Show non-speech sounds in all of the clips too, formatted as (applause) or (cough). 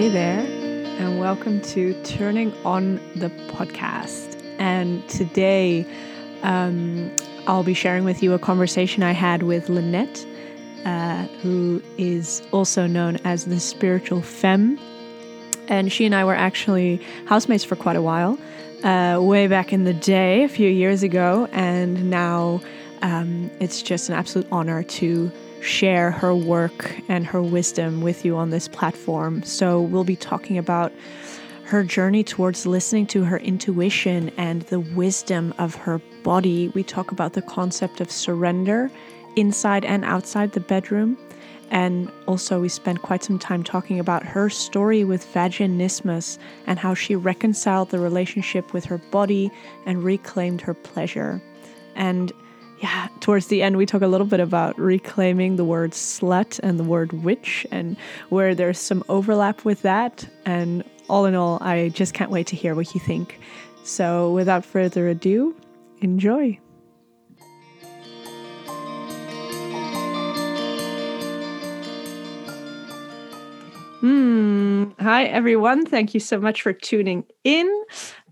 Hey there, and welcome to Turning On the Podcast. And today, um, I'll be sharing with you a conversation I had with Lynette, uh, who is also known as the Spiritual Femme. And she and I were actually housemates for quite a while, uh, way back in the day, a few years ago. And now um, it's just an absolute honor to share her work and her wisdom with you on this platform. So, we'll be talking about her journey towards listening to her intuition and the wisdom of her body. We talk about the concept of surrender inside and outside the bedroom. And also, we spent quite some time talking about her story with vaginismus and how she reconciled the relationship with her body and reclaimed her pleasure. And yeah, towards the end, we talk a little bit about reclaiming the word slut and the word witch and where there's some overlap with that. And all in all, I just can't wait to hear what you think. So, without further ado, enjoy. Hmm. Hi, everyone. Thank you so much for tuning in.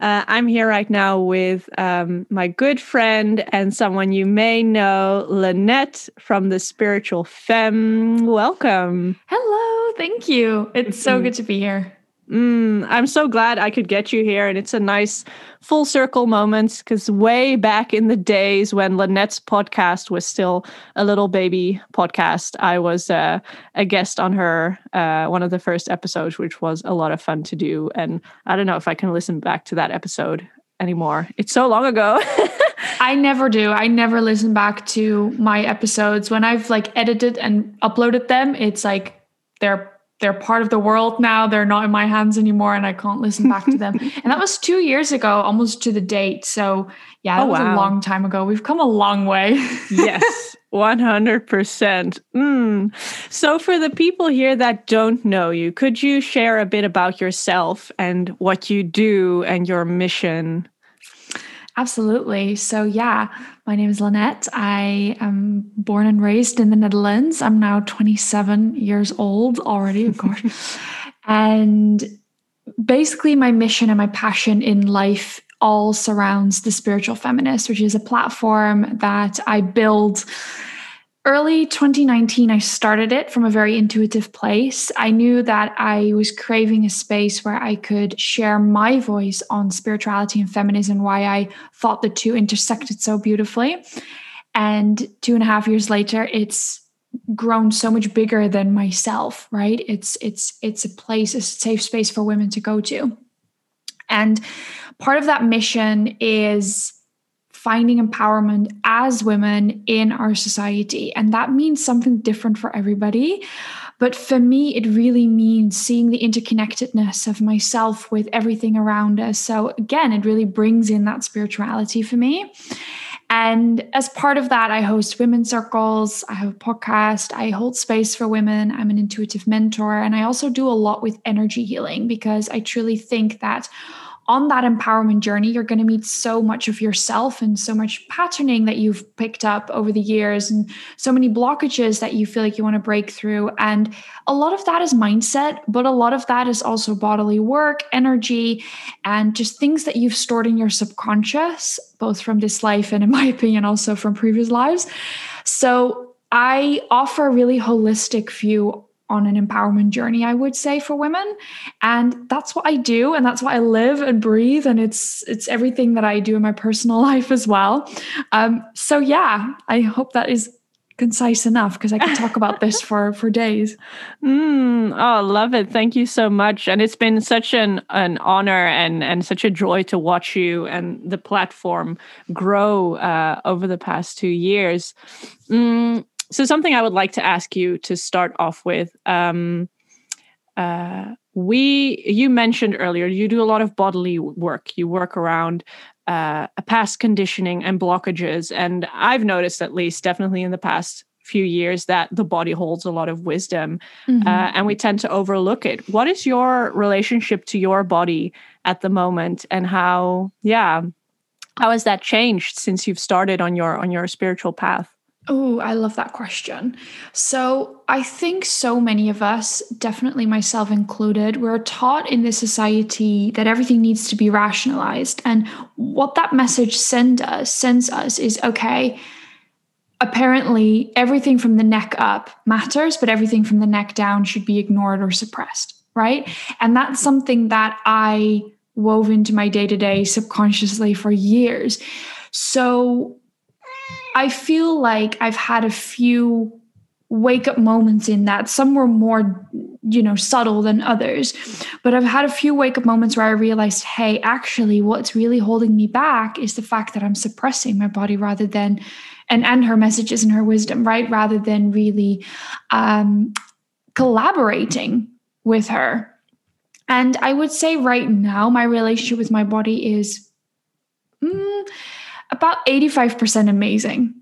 Uh, I'm here right now with um, my good friend and someone you may know, Lynette from the Spiritual Femme. Welcome. Hello. Thank you. It's so good to be here. Mm, I'm so glad I could get you here. And it's a nice full circle moment because way back in the days when Lynette's podcast was still a little baby podcast, I was uh, a guest on her, uh, one of the first episodes, which was a lot of fun to do. And I don't know if I can listen back to that episode anymore. It's so long ago. (laughs) I never do. I never listen back to my episodes. When I've like edited and uploaded them, it's like they're they're part of the world now. They're not in my hands anymore, and I can't listen back to them. (laughs) and that was two years ago, almost to the date. So yeah, that oh, was wow. a long time ago. We've come a long way. (laughs) yes, one hundred percent. Mm. So for the people here that don't know you, could you share a bit about yourself and what you do and your mission? Absolutely. So, yeah, my name is Lynette. I am born and raised in the Netherlands. I'm now 27 years old already, of course. (laughs) and basically, my mission and my passion in life all surrounds the Spiritual Feminist, which is a platform that I build early 2019, I started it from a very intuitive place. I knew that I was craving a space where I could share my voice on spirituality and feminism, why I thought the two intersected so beautifully. And two and a half years later, it's grown so much bigger than myself right it's it's it's a place a safe space for women to go to and part of that mission is finding empowerment as women in our society. And that means something different for everybody. But for me, it really means seeing the interconnectedness of myself with everything around us. So, again, it really brings in that spirituality for me. And as part of that, I host women's circles, I have a podcast, I hold space for women, I'm an intuitive mentor, and I also do a lot with energy healing because I truly think that on that empowerment journey, you're going to meet so much of yourself and so much patterning that you've picked up over the years, and so many blockages that you feel like you want to break through. And a lot of that is mindset, but a lot of that is also bodily work, energy, and just things that you've stored in your subconscious, both from this life and, in my (laughs) opinion, also from previous lives. So I offer a really holistic view on an empowerment journey i would say for women. And that's what i do and that's what i live and breathe and it's it's everything that i do in my personal (laughs) life as well. Um, so yeah i hope that is concise enough because i can talk about this (laughs) for for days. Mm, oh love it. Thank you so much. And it's been such an an honor and and such a joy to watch you and the platform grow uh, over the past two years. Mm, so something I would like to ask you to start off with. Um, uh, we you mentioned earlier you do a lot of bodily work. You work around uh, past conditioning and blockages, and I've noticed at least definitely in the past few years that the body holds a lot of wisdom mm-hmm. uh, and we tend to overlook it what is your relationship to your body at the moment and how yeah how has that changed since you've started on your on your spiritual path Oh, I love that question. So, I think so many of us, definitely myself included, we're taught in this society that everything needs to be rationalized. And what that message send us, sends us is okay, apparently everything from the neck up matters, but everything from the neck down should be ignored or suppressed, right? And that's something that I wove into my day to day subconsciously for years. So, I feel like I've had a few wake up moments in that. Some were more, you know, subtle than others. But I've had a few wake up moments where I realized, hey, actually, what's really holding me back is the fact that I'm suppressing my body rather than, and, and her messages and her wisdom, right? Rather than really um, collaborating with her. And I would say right now, my relationship with my body is. Mm, about 85% amazing.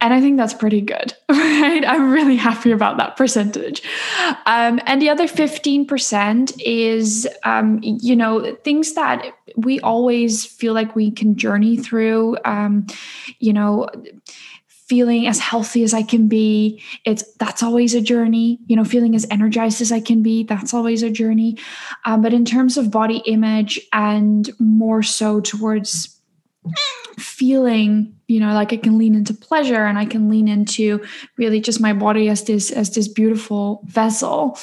And I think that's pretty good, (laughs) right? I'm really happy about that percentage. Um, and the other 15% is, um, you know, things that we always feel like we can journey through, um, you know, feeling as healthy as I can be. It's that's always a journey, you know, feeling as energized as I can be. That's always a journey. Um, but in terms of body image and more so towards feeling you know like i can lean into pleasure and i can lean into really just my body as this as this beautiful vessel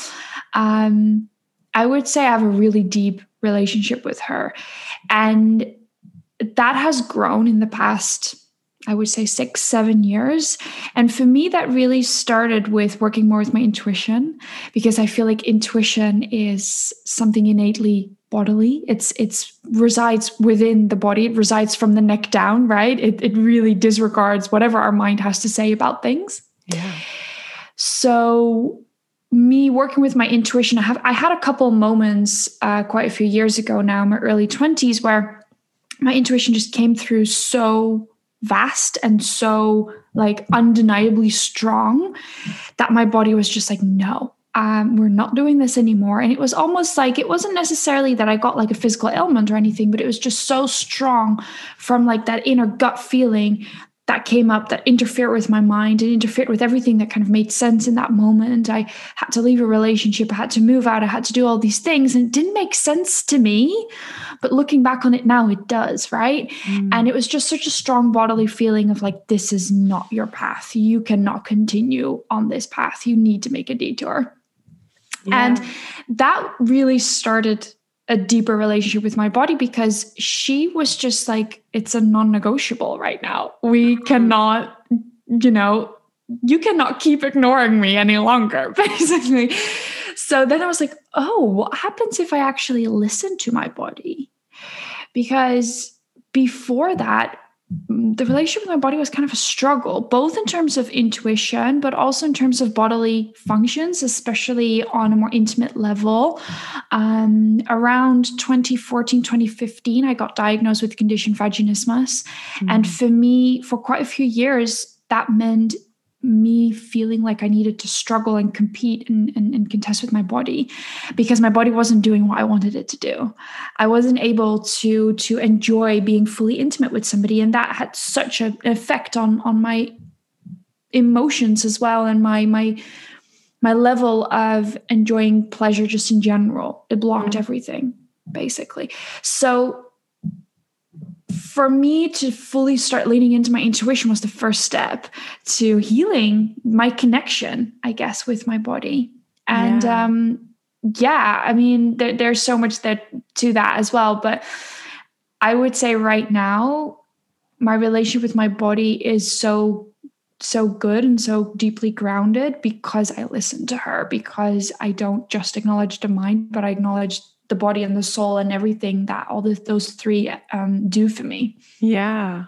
um i would say i have a really deep relationship with her and that has grown in the past I would say six, seven years. And for me, that really started with working more with my intuition because I feel like intuition is something innately bodily. It's it's resides within the body. It resides from the neck down, right? It it really disregards whatever our mind has to say about things. Yeah. So me working with my intuition, I have I had a couple moments uh, quite a few years ago now, in my early twenties, where my intuition just came through so vast and so like undeniably strong that my body was just like no um, we're not doing this anymore and it was almost like it wasn't necessarily that i got like a physical ailment or anything but it was just so strong from like that inner gut feeling that came up that interfered with my mind and interfered with everything that kind of made sense in that moment. I had to leave a relationship, I had to move out, I had to do all these things, and it didn't make sense to me. But looking back on it now, it does, right? Mm. And it was just such a strong bodily feeling of like, this is not your path. You cannot continue on this path. You need to make a detour. Yeah. And that really started a deeper relationship with my body because she was just like, it's a non negotiable right now. We uh-huh. cannot, you know, you cannot keep ignoring me any longer, (laughs) basically. So then I was like, oh, what happens if I actually listen to my body? Because before that, the relationship with my body was kind of a struggle, both in terms of intuition, but also in terms of bodily functions, especially on a more intimate level. Um, around 2014, 2015, I got diagnosed with condition vaginismus. Mm-hmm. And for me, for quite a few years, that meant me feeling like I needed to struggle and compete and, and, and, contest with my body because my body wasn't doing what I wanted it to do. I wasn't able to to enjoy being fully intimate with somebody, and that had such an effect on on my emotions as well and my my my level of enjoying pleasure just in general. It blocked mm-hmm. everything basically. So for me to fully start leaning into my intuition was the first step to healing my connection, I guess, with my body. And yeah. um yeah, I mean there, there's so much that to that as well. But I would say right now, my relationship with my body is so so good and so deeply grounded because I listen to her, because I don't just acknowledge the mind, but I acknowledge the body and the soul and everything that all the, those three um, do for me. Yeah.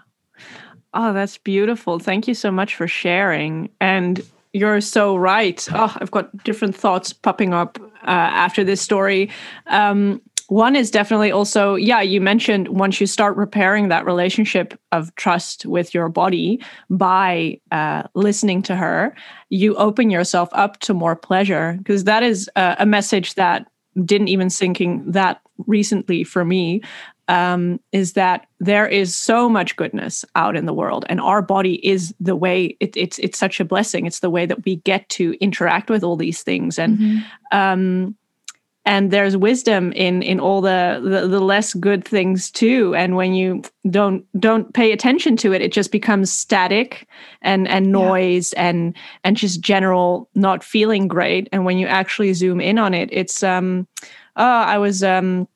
Oh, that's beautiful. Thank you so much for sharing. And you're so right. Oh, I've got different thoughts popping up uh, after this story. Um, one is definitely also, yeah, you mentioned once you start repairing that relationship of trust with your body by uh, listening to her, you open yourself up to more pleasure because that is a, a message that didn't even thinking that recently for me um, is that there is so much goodness out in the world, and our body is the way. It, it's it's such a blessing. It's the way that we get to interact with all these things, and mm-hmm. um, and there's wisdom in in all the, the, the less good things too and when you don't don't pay attention to it it just becomes static and and noise yeah. and and just general not feeling great and when you actually zoom in on it it's um uh, i was um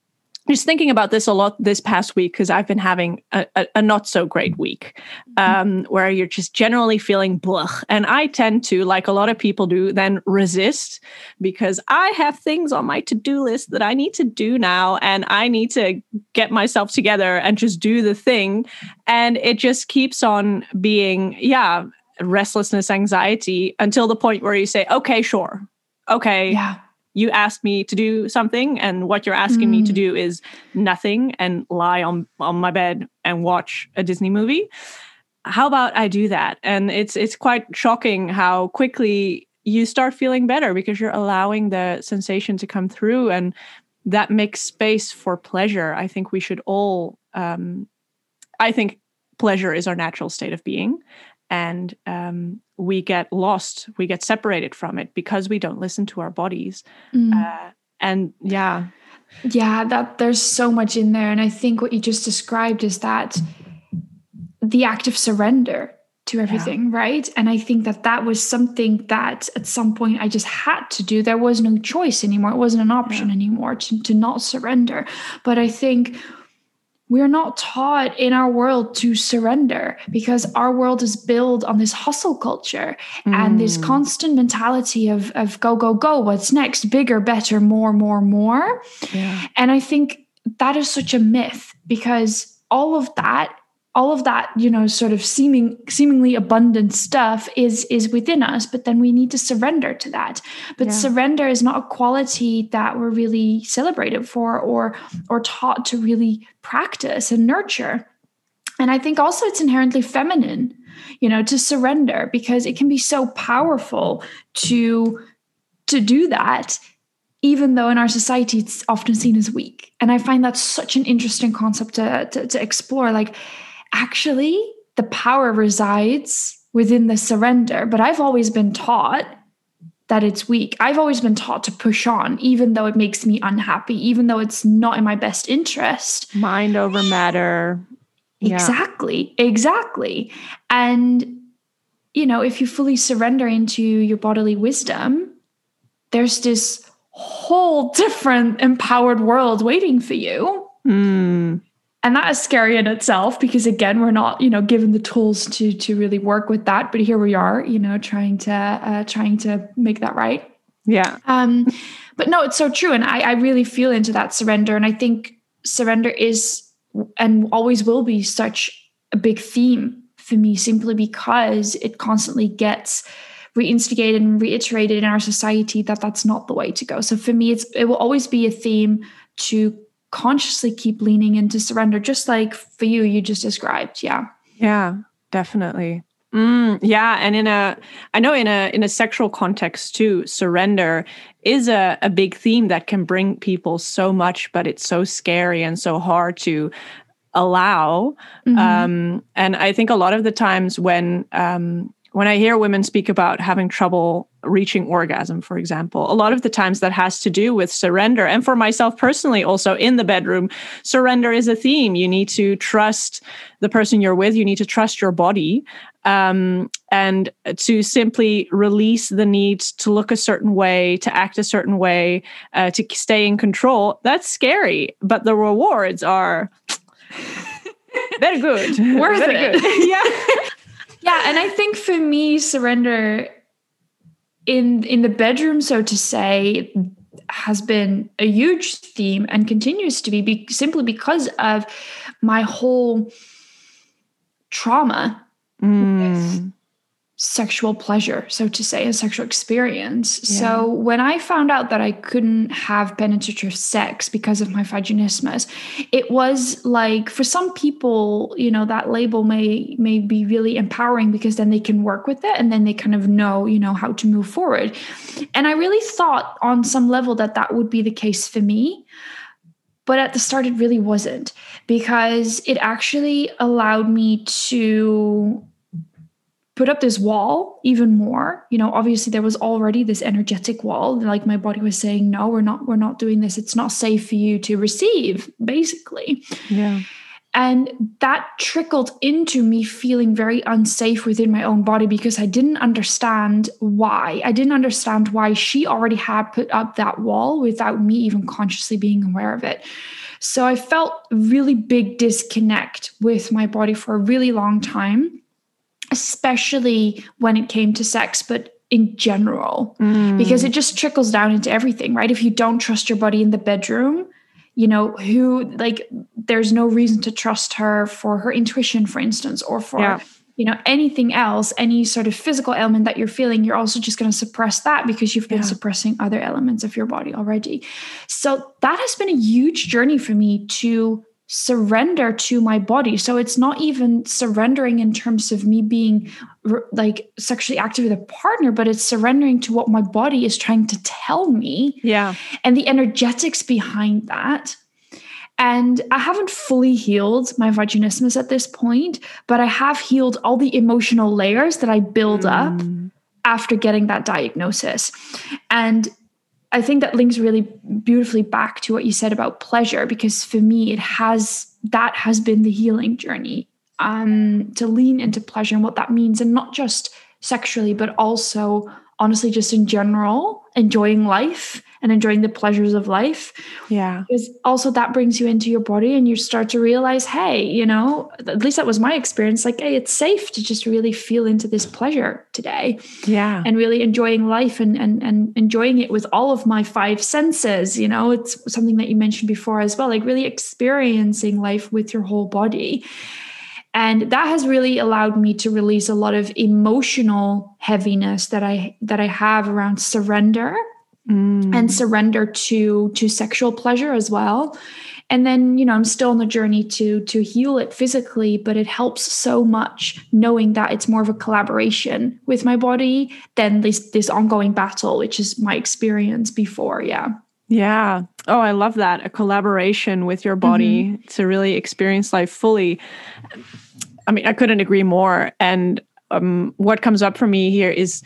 just thinking about this a lot this past week because I've been having a, a, a, not so great week um, where you're just generally feeling blah. And I tend to, like a lot of people do, then resist because I have things on my to do list that I need to do now and I need to get myself together and just do the thing. And it just keeps on being, yeah, restlessness, anxiety until the point where you say, okay, sure. Okay. Yeah you asked me to do something and what you're asking mm. me to mm. do is nothing and lie on on my bed and watch a disney movie how about i do that and it's it's quite shocking how quickly you start feeling better because you're allowing the sensation to come through and that makes space for pleasure i think we should all um, i think pleasure is our natural state of being and um, we get lost we get separated from it because we don't listen to our bodies. Mm. uh, and yeah. Yeah that there's so much in there. And i think what you just described is that the act of surrender to everything yeah. right? And i think that that was something that at some point i just had to do. There was no choice anymore. It wasn't an option yeah. anymore to, to not surrender. But i think we're not taught in our world to surrender because our world is built on this hustle culture mm. and this mm. constant mentality of, of go, go, go, what's next, bigger, better, more, more, more. Yeah. And I think that is such a myth because all of that all of that you know sort of seeming seemingly abundant stuff is is within us but then we need to surrender to that. But yeah. surrender is not a quality that we're really celebrated for or or taught to really practice and nurture. And i think also it's inherently feminine you know to surrender because it can be so powerful to to do that even though in our society it's often seen as weak. And i find that such an interesting concept to, to, to explore like actually the power resides within the surrender. But I've always been taught that it's weak. I've always been taught to push on, even though it makes me unhappy, even though it's not in my best interest. Mind over matter. Yeah. Exactly. Exactly. And, you know, if you fully surrender into your bodily wisdom, there's this whole different empowered world waiting for you. Mm and that is scary in itself because again we're not you know given the tools to to really work with that. But here we are you know trying to uh, trying to make that right. Yeah. Um but no it's so true. And i i really feel into that surrender. And i think surrender is and always will be such a big theme for me simply because it constantly gets reinstigated and reiterated in our society that that's not the way to go. So for me it's it will always be a theme to consciously keep leaning into surrender, just like for you, you just described. Yeah. Yeah, definitely. Mm, yeah, and in a, I know in a in a sexual context too, surrender is a, a big theme that can bring people so much, but it's so scary and so hard to allow. Mm-hmm. Um, and I think a lot of the times when um, when I hear women speak about having trouble reaching orgasm, for example, a lot of the times that has to do with surrender. And for myself personally, also in the bedroom, surrender is a theme. You need to trust the person you're with, you need to trust your body. Um, and to simply release the need to look a certain way, to act a certain way, uh, to stay in control, that's scary. But the rewards are (laughs) very good. Worth very it. Good. (laughs) yeah. (laughs) Yeah, and I think for me, surrender in in the bedroom, so to say, has been a huge theme and continues to be, be simply because of my whole trauma mm. Sexual pleasure, so to say, a sexual experience. Yeah. So when I found out that I couldn't have penetrative sex because of my vaginismus, it was like for some people, you know, that label may may be really empowering because then they can work with it and then they kind of know, you know, how to move forward. And I really thought on some level that that would be the case for me. But at the start, it really wasn't because it actually allowed me to put up this wall even more. You know obviously there was already this energetic wall like my body was saying no we're not we're not doing this. It's not safe for you to receive basically. Yeah. And that trickled into me feeling very unsafe within my own body because I didn't understand why. I didn't understand why she already had put up that wall without me even consciously being aware of it. So I felt really big disconnect with my body for a really long time especially when it came to sex, but in general, mm. because it just trickles down into everything, right? If you don't trust your body in the bedroom, you know, who like there's no reason to trust her for her intuition, for instance, or for yeah. you know anything else, any sort of physical element that you're feeling, you're also just going to suppress that because you've been yeah. suppressing other elements of your body already. So that has been a huge journey for me to surrender to my body. So it's not even surrendering in terms of me being like sexually active with a partner, but it's surrendering to what my body is trying to tell me. Yeah. And the energetics behind that. And I haven't fully healed my vaginismus at this point, but I have healed all the emotional layers that I build mm. up after getting that diagnosis. And I think that links really beautifully back to what you said about pleasure, because for me, it has that has been the healing journey um, to lean into pleasure and what that means, and not just sexually, but also honestly, just in general, enjoying life and enjoying the pleasures of life. Yeah. Because also that brings you into your body and you start to realize, hey, you know, at least that was my experience. Like, hey, it's safe to just really feel into this pleasure today. Yeah. And really enjoying life and and and enjoying it with all of my five senses. You know, it's something that you mentioned before as well, like really experiencing life with your whole body. And that has really allowed me to release a lot of emotional heaviness that I that I have around surrender mm. and surrender to to sexual pleasure as well. And then you know i'm still on the journey to to heal it physically but it helps so much knowing that it's more of a collaboration with my body than this this ongoing battle which is my experience before. Yeah. Yeah. Oh i love that. A collaboration with your body mm-hmm. to really experience life fully. I mean i couldn't agree more. And um, what comes up for me here is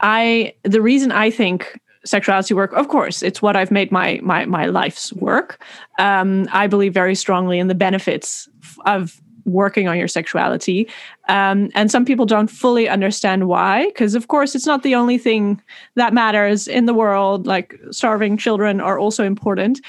i the reason i think sexuality work of course it's what i've made my my my life's work. Um, i believe very strongly in the benefits of working on your sexuality. Um, and some people don't fully understand why because of course it's not the only thing that matters in the world like starving children are also important.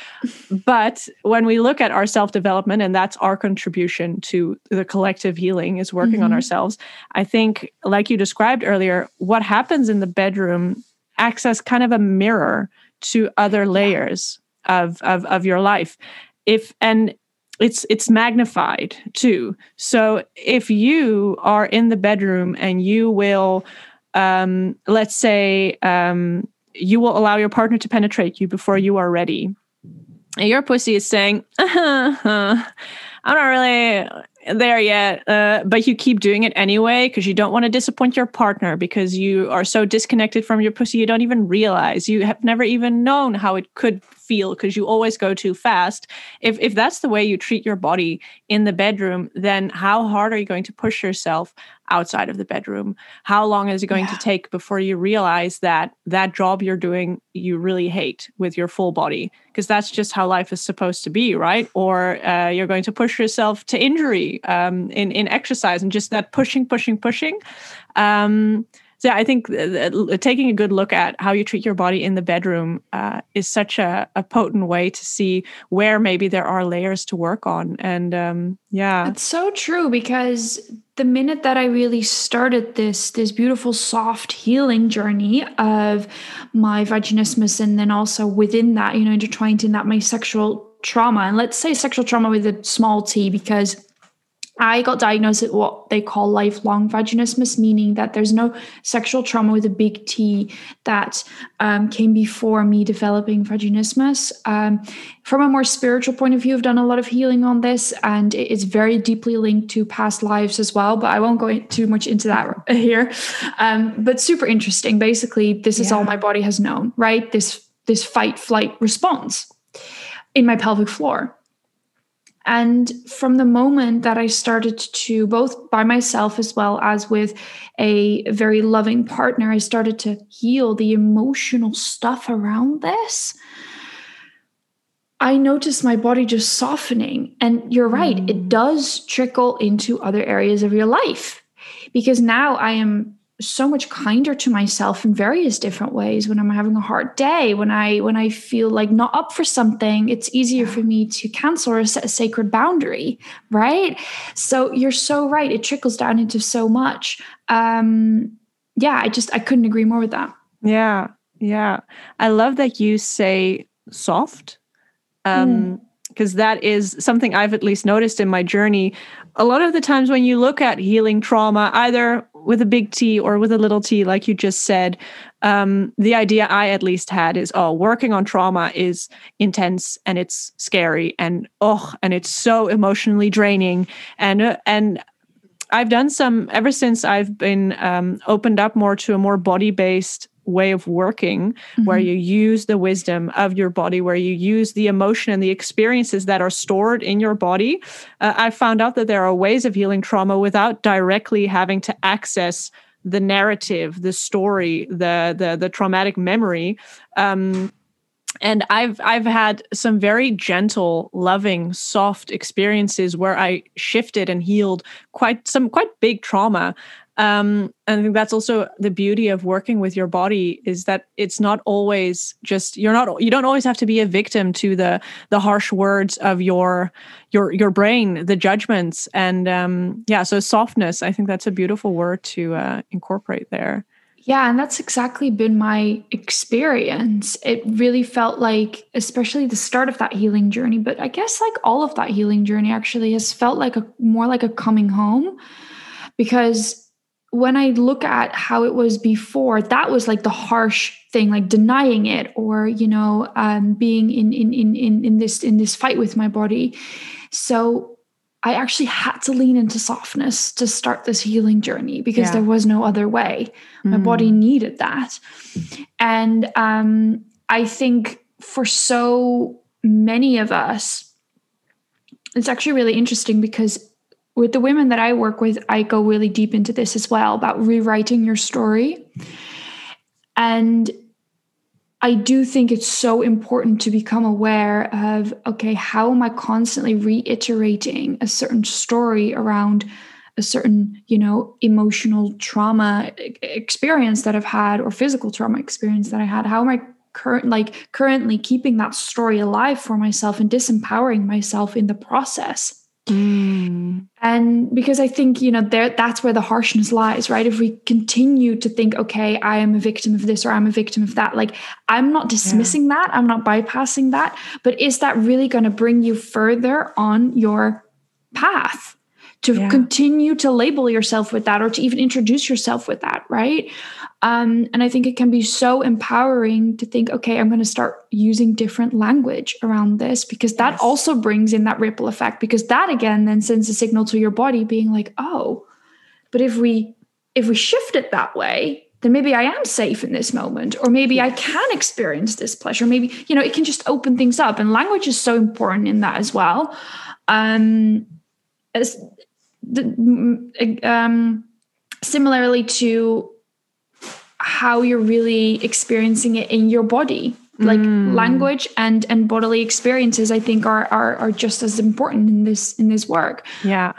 But when we look at our self-development and that's our contribution to the collective healing is working mm-hmm. on ourselves i think like you described earlier what happens in the bedroom acts as kind of a mirror to other layers of, of, of your life. If and it's it's magnified too. So if you are in the bedroom and you will um, let's say um, you will allow your partner to penetrate you before you are ready. And your pussy is saying, (laughs) uh-huh, I'm not really there yet, uh, but you keep doing it anyway because you don't want to disappoint your partner because you are so disconnected from your pussy you don't even realize you have never even known how it could feel because you always go too fast. If if that's the way you treat your body in the bedroom, then how hard are you going to push yourself outside of the bedroom? How long is it going yeah. to take before you realize that that job you're doing you really hate with your full body? Because that's just how life is supposed to be, right? Or uh, you're going to push yourself to injury um, in in exercise and just that pushing, pushing, pushing. Um, so yeah, I think taking a good look at how you treat your body in the bedroom uh, is such a, a, potent way to see where maybe there are layers to work on. And um, yeah, it's so true because the minute that I really started this this beautiful soft healing journey of my vaginismus, and then also within that, you know, intertwined in that my sexual trauma, and let's say sexual trauma with a small t because I got diagnosed with what they call lifelong vaginismus, meaning that there's no sexual trauma with a big T that um, came before me developing vaginismus. Um, from a more spiritual point of view, I've done a lot of healing on this, and it's very deeply linked to past lives as well. But I won't go too much into that (laughs) here. Um, but super interesting. Basically, this is yeah. all my body has known, right? This this fight flight response in my pelvic floor and from the moment that I started to, both by myself as well as with a very loving partner, I started to heal the emotional stuff around this. I noticed my body just softening. And you're right, mm. it does trickle into other areas of your life because now I am so much kinder to myself in various different ways. When i'm having a hard day when i when i feel like not up for something it's easier for me to cancel or set a sacred boundary right? So you're so right. It trickles down into so much. Um yeah i just i couldn't agree more with that. Yeah yeah. I love that you say soft um mm. because that is something I've at least noticed in my journey. A lot of the times when you look at healing trauma, either with a big T or with a little t, like you just said, um, the idea I at least had is, oh, working on trauma is intense and it's scary and oh, and it's so emotionally draining. And uh, and I've done some ever since I've been um, opened up more to a more body based way of working mm-hmm. where you use the wisdom of your body where you use the emotion and the experiences that are stored in your body. Uh, i found out that there are ways of healing trauma without directly having to access the narrative the story the the, the traumatic memory. Um, and i've i've had some very gentle loving soft experiences where i shifted and healed quite some quite big trauma um, and I think that's also the beauty of working with your body is that it's not always just you're not you don't always have to be a victim to the the harsh words of your your your brain, the judgments, and um, yeah. So softness, I think that's a beautiful word to uh, incorporate there. Yeah, and that's exactly been my experience. It really felt like, especially the start of that healing journey, but I guess like all of that healing journey actually has felt like a more like a coming home because when I look at how it was before, that was like the harsh thing, like denying it or, you know, um, being in, in, in, in, in this, in this fight with my body. So I actually had to lean into softness to start this healing journey because yeah. there was no other way. My mm. body needed that. And um, I think for so many of us, it's actually really interesting because with the women that I work with, I go really deep into this as well about rewriting your story. And I do think it's so important to become aware of okay, how am I constantly reiterating a certain story around a certain, you know, emotional trauma experience that I've had or physical trauma experience that I had? How am I current like currently keeping that story alive for myself and disempowering myself in the process? Mm. And because I think, you know, there that's where the harshness lies, right? If we continue to think, okay, I am a victim of this or I'm a victim of that, like I'm not dismissing yeah. that, I'm not bypassing that, but is that really going to bring you further on your path? To yeah. continue to label yourself with that or to even introduce yourself with that, right? Um, and I think it can be so empowering to think, okay, I'm going to start using different language around this because that yes. also brings in that ripple effect. Because that again then sends a signal to your body being like, oh, but if we if we shift it that way, then maybe I am safe in this moment, or maybe I can experience this pleasure. Maybe, you know, it can just open things up. And language is so important in that as well. Um, as the, um, similarly to how you're really experiencing it in your body. Like mm. language and and bodily experiences i think are, are are just as important in this in this work. Yeah.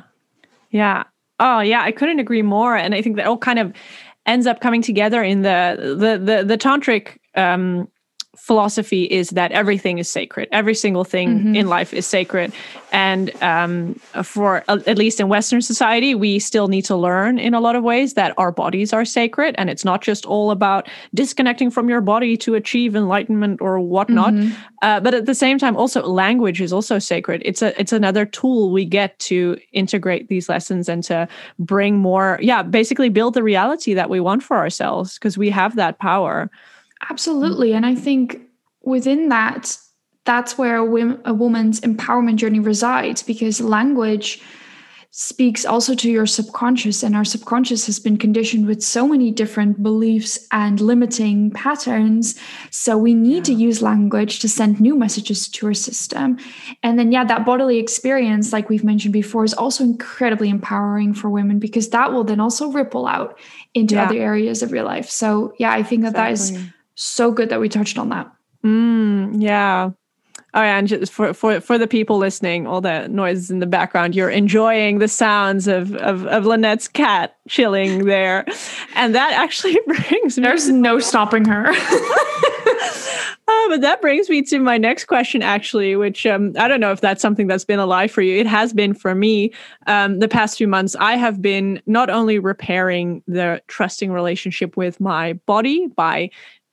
Yeah. Oh yeah i couldn't agree more and i think that all kind of ends up coming together in the the the, the tantric um philosophy is that everything is sacred. Every single thing mm-hmm. in life is sacred. And um, for uh, at least in Western society, we still need to learn in a lot of ways that our bodies are sacred. And it's not just all about disconnecting from your body to achieve enlightenment or whatnot. Mm-hmm. Uh, but at the same time, also language is also sacred. It's a it's another tool we get to integrate these lessons and to bring more, yeah, basically build the reality that we want for ourselves because we have that power. Absolutely. And I think within that, that's where a, a woman's empowerment journey resides because language speaks also to your subconscious and our subconscious has been conditioned with so many different beliefs and limiting patterns so we need yeah. to use language to send new messages to our system and then yeah that bodily experience like we've mentioned before is also incredibly empowering for women because that will then also ripple out into yeah. other areas of your life so yeah i think that exactly. that is so good that we touched on that. Mm, yeah. Oh, yeah, and just for, for for the people listening, all the noises in the background, you're enjoying the sounds of of, of Lynette's cat chilling there, and that actually (laughs) brings me. There's no stopping her. oh, (laughs) but that brings me to my next question, actually, which um, I don't know if that's something that's been alive for you. It has been for me. Um, the past few months, I have been not only repairing the trusting relationship with my body by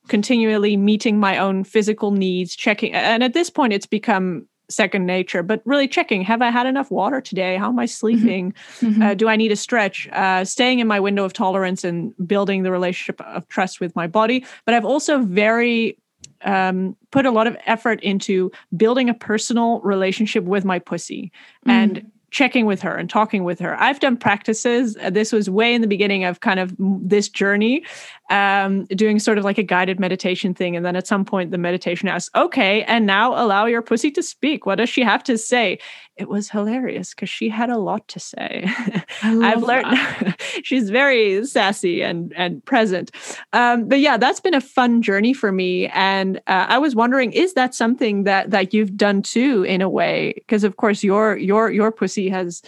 continually meeting my own physical needs, checking. And at this point, it's become second nature, but really checking have I had enough water today? How am I mm-hmm. sleeping? Mm-hmm. Uh, do I need a stretch? Uh, staying in my window of tolerance and building the relationship of trust with my body. But I've also very um, put a lot of effort into building a personal relationship with my pussy. Mm. And checking with her and talking with her. I've done practices. This was way in the beginning of kind of this journey, um, doing sort of like a guided meditation thing. And then at some point, the meditation asks, okay, and now allow your pussy to speak. What does she have to say? It was hilarious because she had a lot to say. (laughs) I've learned (laughs) she's very sassy and, and present. Um, but yeah, that's been a fun journey for me. And uh, I was wondering, is that something that, that you've done too, in a way? Because of course, your, your, your pussy has,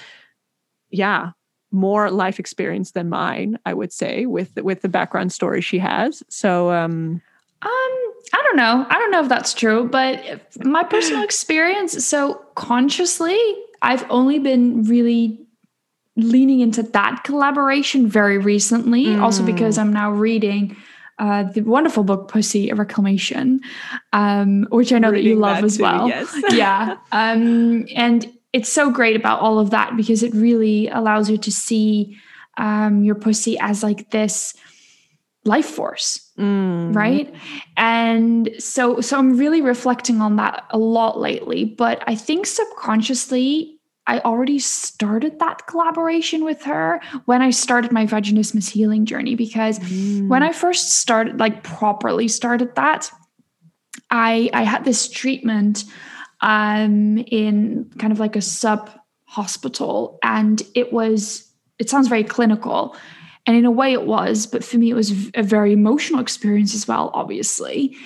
yeah, more life experience than mine, I would say, with with the background story she has. So um um I don't know. I don't know if that's true, but my personal (clears throat) experience, so consciously, I've only been really leaning into that collaboration very recently, mm. also because I'm now reading uh, the wonderful book Pussy, a Reclamation, um, which I know Reading that you love that as too, well. Yes. (laughs) yeah. Um, and it's so great about all of that because it really allows you to see um, your pussy as like this life force mm. right and so so i'm really reflecting on that a lot lately but i think subconsciously i already started that collaboration with her when i started my vaginismus healing journey because mm. when i first started like properly started that i i had this treatment um, in kind of like a sub hospital. And it was, it sounds very clinical. And in a way it was, but for me, it was a very emotional experience as well, obviously.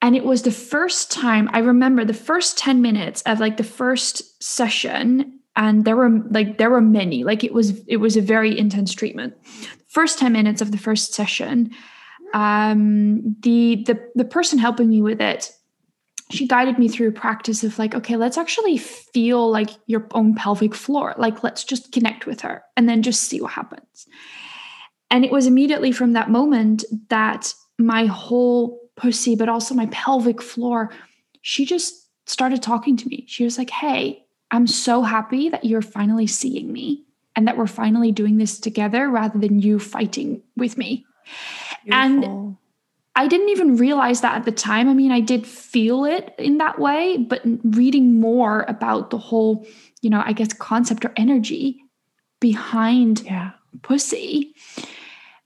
And it was the first time I remember the first 10 minutes of like the first session. And there were like, there were many, like it was, it was a very intense treatment. First 10 minutes of the first session, um, the, the, the person helping me with it she guided me through a practice of like, okay, let's actually feel like your own pelvic floor. Like, let's just connect with her and then just see what happens. And it was immediately from that moment that my whole pussy, but also my pelvic floor, she just started talking to me. She was like, hey, I'm so happy that you're finally seeing me and that we're finally doing this together rather than you fighting with me. Beautiful. And I didn't even realize that at the time. I mean, I did feel it in that way, but reading more about the whole, you know, I guess concept or energy behind yeah. pussy,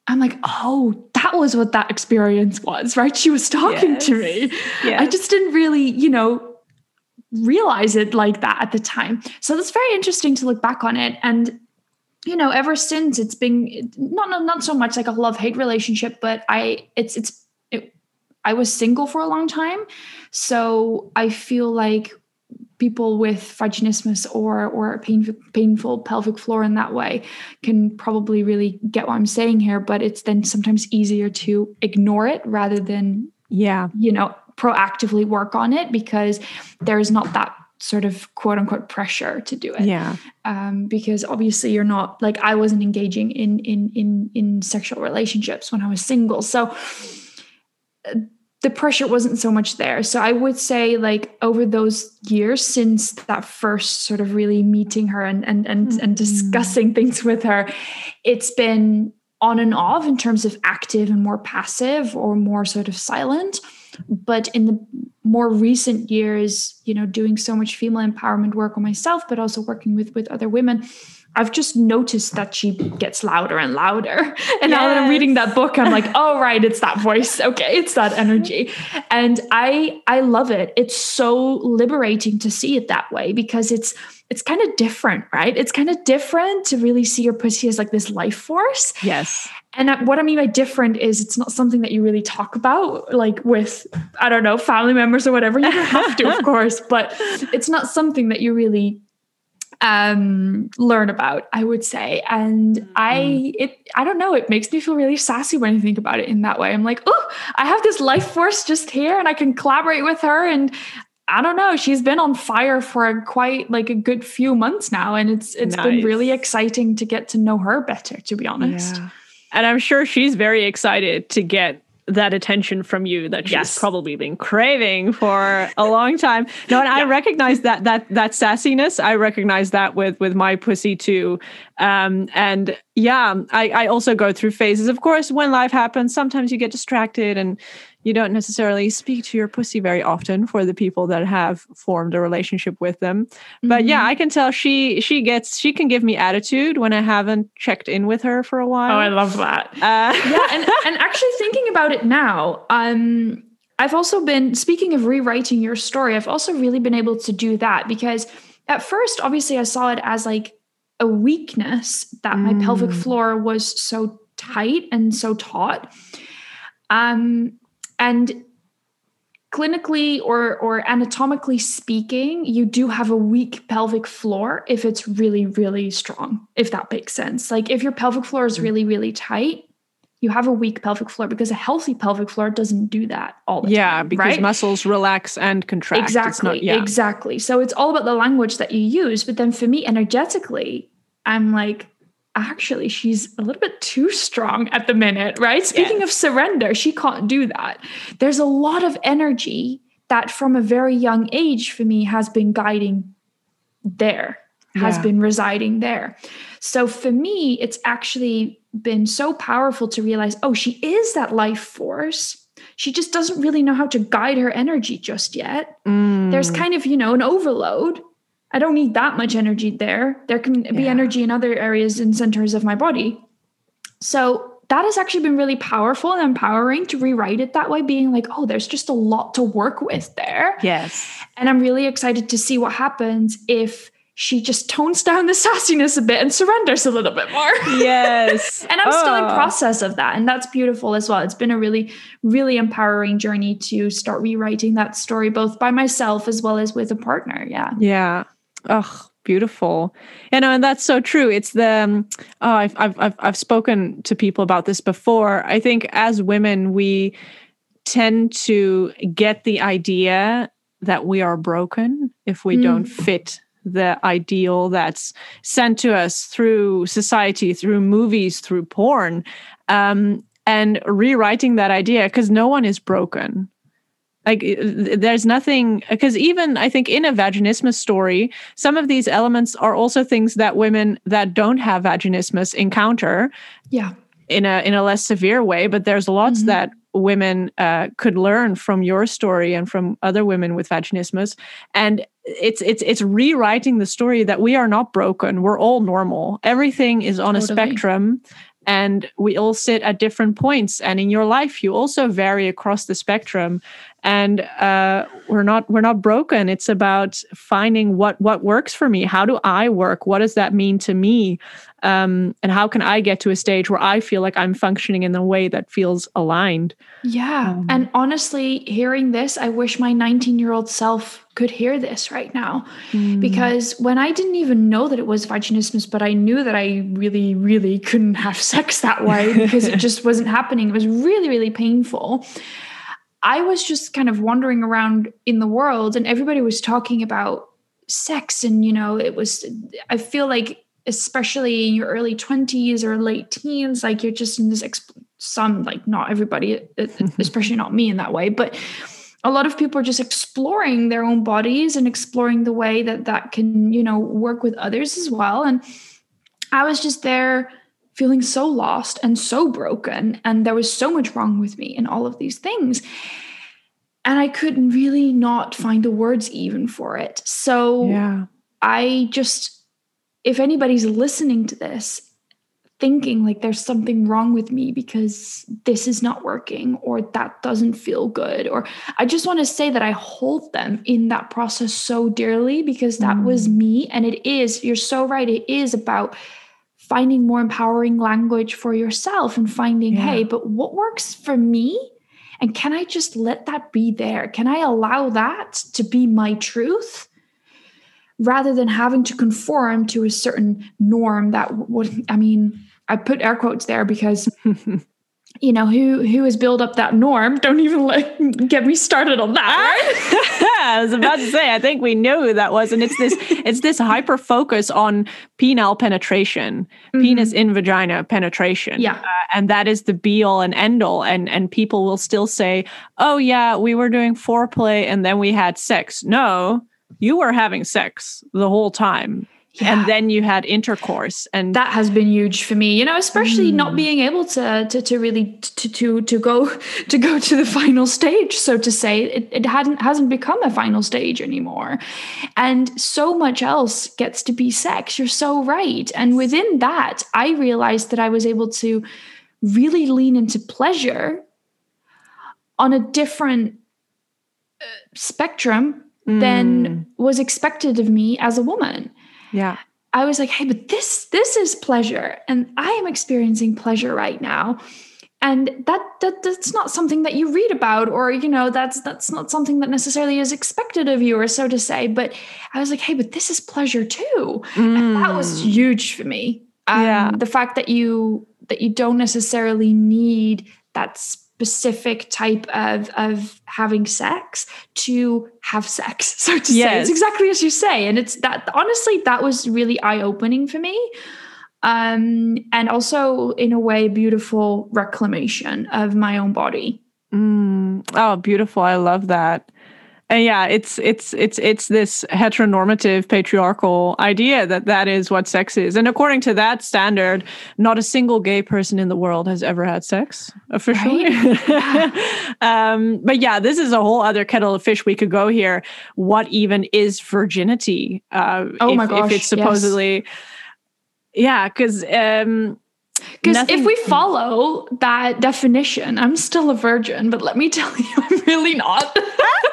I'm like, oh, that was what that experience was, right? She was talking yes. to me. Yes. I just didn't really, you know, realize it like that at the time. So that's very interesting to look back on it. And you know ever since it's been not not, not so much like a love hate relationship but i it's it's I was single for a long time. So I feel like people with vaginismus or or painful, painful pelvic floor in that way can probably really get what I'm saying here, but it's then sometimes easier to ignore it rather than yeah. you know proactively work on it because there's not that sort of quote unquote pressure to do it. Yeah. Um, because obviously you're not like i wasn't engaging in in in in sexual relationships when i was single. So the pressure wasn't so much there so i would say like over those years since that first sort of really meeting her and and and, mm-hmm. and discussing things with her it's been on and off in terms of active and more passive or more sort of silent but in the more recent years you know doing so much female empowerment work on myself but also working with with other women I've just noticed that she gets louder and louder. And yes. now that I'm reading that book, I'm like, oh right, it's that voice. Okay, it's that energy. And I I love it. It's so liberating to see it that way because it's it's kind of different, right? It's kind of different to really see your pussy as like this life force. Yes. And what I mean by different is it's not something that you really talk about, like with, I don't know, family members or whatever. You don't have to, of (laughs) course, but it's not something that you really um learn about i would say and mm-hmm. i it i don't know it makes me feel really sassy when i think about it in that way i'm like oh i have this life force just here and i can collaborate with her and i don't know she's been on fire for quite like a good few months now and it's it's nice. been really exciting to get to know her better to be honest yeah. And I'm sure she's very excited to get that attention from you that she's yes. probably been craving for a long time. No, and yeah. I recognize that that that sassiness. I recognize that with with my pussy too. Um, and yeah, I, I also go through phases. Of course, when life happens, sometimes you get distracted and you don't necessarily speak to your pussy very often for the people that have formed a relationship with them mm-hmm. but yeah mm-hmm. i can tell she she gets she can give me attitude when i haven't checked in with her for a while oh i love that uh, (laughs) yeah and, and actually thinking about it now um i've also been speaking of rewriting your story i've also really been able to do that because at first obviously i saw it as like a weakness that mm. my pelvic mm. floor was so tight and so taut um and clinically or or anatomically speaking you do have a weak pelvic floor if it's really really strong if that makes sense like if your pelvic floor is mm. really really tight you have a weak pelvic floor because a healthy pelvic floor doesn't do that all the yeah, time. Yeah, because right? muscles relax and contract. Exactly. Not, yeah. Exactly. So it's all about the language that you use. But then for me, energetically, I'm like, actually she's a little bit too strong at the minute, right? Speaking yes. of surrender, she can't do that. There's a lot of energy that from a very young age for me has been guiding there, has been residing there. So for me, it's actually been so powerful to realize, oh, she is that life force. She just doesn't really know how to guide her energy just yet. Mm. There's kind of, you know, an overload I don't need that much energy there. There can be energy in other areas and centers of my body. So that has actually been really powerful and empowering to rewrite it that way, being like, oh, there's just a lot to work with there. Yes. And I'm really excited to see what happens if she just tones down the (laughs) sassiness a bit and surrenders a little bit more. Yes. (laughs) and I'm oh. still in oh. process of that. And that's beautiful as well. It's been a really, really empowering journey to start rewriting that story, both by myself as well as with a partner. Yeah. Yeah. Oh, beautiful. You know, and that's so true. It's the um, oh, I've I've I've spoken to people about this before. I think as women, we tend to get the idea that we are broken if we mm. don't fit the ideal that's sent to us through society, through movies, through porn, um, and rewriting that idea because no one is broken like there's nothing because even i think in a vaginismus story some of these elements are also things that women that don't have vaginismus encounter yeah. in a in a less severe way but there's lots mm-hmm. that women uh, could learn from your story and from other women with vaginismus. And it's it's it's rewriting the story that we are not broken. We're all normal. Everything is on totally. a spectrum and we all sit at different points. And in your life you also vary across the spectrum and uh, we're not we're not broken. It's about finding what what works for me. How do i work? What does that mean to me? Um, and how can i get to a stage where i feel like i'm functioning in a way that feels aligned? Yeah. Um, and honestly hearing this i wish my 19 year old self could hear this right now. Mm. because when i didn't even know that it was vaginismus but i knew that i really really couldn't have (laughs) sex that way because it (laughs) just wasn't happening. It was really really painful I was just kind of wandering around in the world and everybody was talking about sex. And, you know, it was, I feel like, especially in your early 20s or late teens, like you're just in this, exp- some, like not everybody, uh, uh, (laughs) especially not me in that way, but a lot of people are just exploring their own bodies and exploring the way that that can, you know, work with others as well. And I was just there feeling so lost and so broken. And there was so much wrong with me and all of these things. And I couldn't really not find the words even for it. So yeah. I just, if anybody's listening to this, thinking like there's something wrong with me because this is not working or that doesn't feel good or i just want to say that i hold them in that process so dearly because that mm. was me and it is you're so right it is about finding more empowering language for yourself and finding, yeah. hey, but what works for me? And can I just let that be there? Can I allow that to be my truth? Rather than having to conform to a certain norm that would, I mean, I put air quotes there because (laughs) you know who who has built up that norm? Don't even let get me started on that right? (laughs) i was about to say i think we know who that was and it's this (laughs) it's this hyper focus on penile penetration mm-hmm. penis in vagina penetration. Yeah. Uh, and that is the be all and end all and and people will still say oh yeah we were doing foreplay and then we had sex. No you were having sex the whole time yeah. and then you had intercourse and that has been huge for me you know especially mm. not being able to, to to really to to to go (laughs) to go to the final stage so to say it, it hadn't hasn't become a final stage anymore and so much else gets to be sex you're so right and within that i realized that i was able to really lean into pleasure on a different uh, spectrum mm. than was expected of me as a woman yeah. I was like, hey, but this this is pleasure and I am experiencing pleasure right now. And that that that's not something that you read about or you know that's that's not something that necessarily is expected of you or so to say, but I was like, hey, but this is pleasure too. Mm. And that was mm. huge for me. Um, yeah. the fact that you that you don't necessarily need that specific type of of having sex to have sex (laughs) so to yes. say. It's exactly as you say. And it's that honestly that was really eye-opening for me. Um and also in a way beautiful reclamation of my own body. Mm. oh beautiful. I love that and yeah it's it's it's it's this heteronormative patriarchal idea that that is what sex is and according to that standard not a single gay person in the world has ever had sex officially right? (laughs) um, but yeah this is a whole other kettle of fish we could go here what even is virginity uh, oh if, my gosh if it's supposedly yes. yeah because um, because if we follow that definition, I'm still a virgin, but let me tell you, (laughs) I'm really not. (laughs)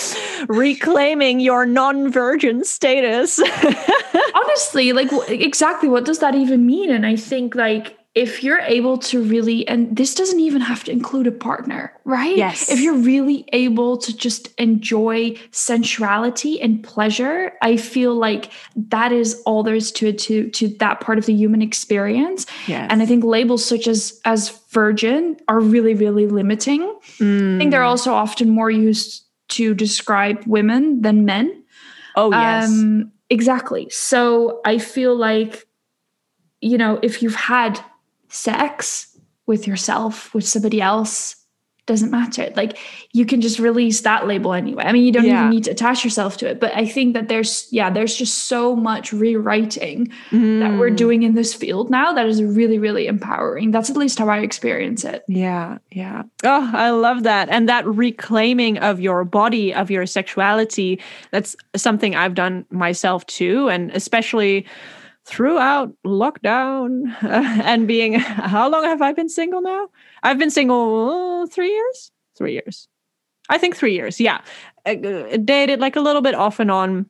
(laughs) Reclaiming your non virgin status. (laughs) Honestly, like, exactly what does that even mean? And I think, like, if you're able to really, and this doesn't even have to include a partner, right? Yes. If you're really able to just enjoy sensuality and pleasure, I feel like that is all there is to it, to, to that part of the human experience. Yes. And I think labels such as, as virgin are really, really limiting. Mm. I think they're mm. also often more used to describe women than men. Oh, yes. Um, exactly. So I feel like, you know, if you've had sex with yourself, with somebody else, doesn't matter. Like you can just release that label anyway. I mean, you don't yeah. even need to attach yourself to it. But I think that there's, yeah, there's just so much rewriting mm. that we're mm. doing in this field now that is really, really empowering. That's at least how I experience it. Yeah. Yeah. Oh, I love that. And that reclaiming of your body, of your sexuality, that's something I've done myself too. And especially, throughout lockdown (laughs) and being how long have I been single now? I've been single uh, three years. Three years. I think three years. Yeah, uh, dated like a little bit off and on.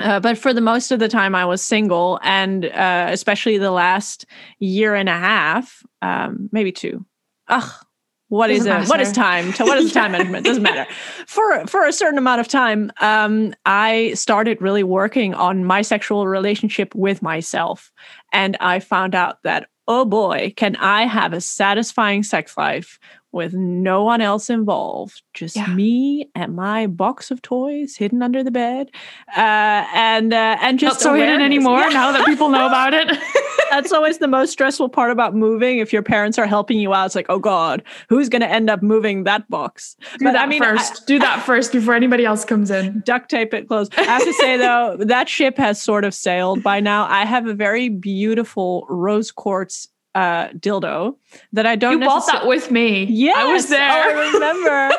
Uh, but for the most of the time, I was single, and uh, especially the last year and a half, um, maybe two. Ugh, what is it? What is time? What is time (laughs) management? Doesn't matter. For for a certain amount of time, um, I started really working on my sexual relationship with myself, and I found out that oh boy, can I have a satisfying sex life with no one else involved, just Yeah. me and my box of toys hidden under the bed, uh, and uh, and just Not so hidden anymore Yeah. now that people know about it. (laughs) (laughs) That's always the most stressful part about moving. If your parents are helping you out, it's like, oh god, who's going to end up moving that box? Do that first. Do that first before anybody else comes in. duct tape it closed. I have to say (laughs) though, that ship has sort of sailed by now. I have a very beautiful rose quartz uh, dildo that I don't. You bought that with me. Yeah, I was there. Oh, I (laughs) remember.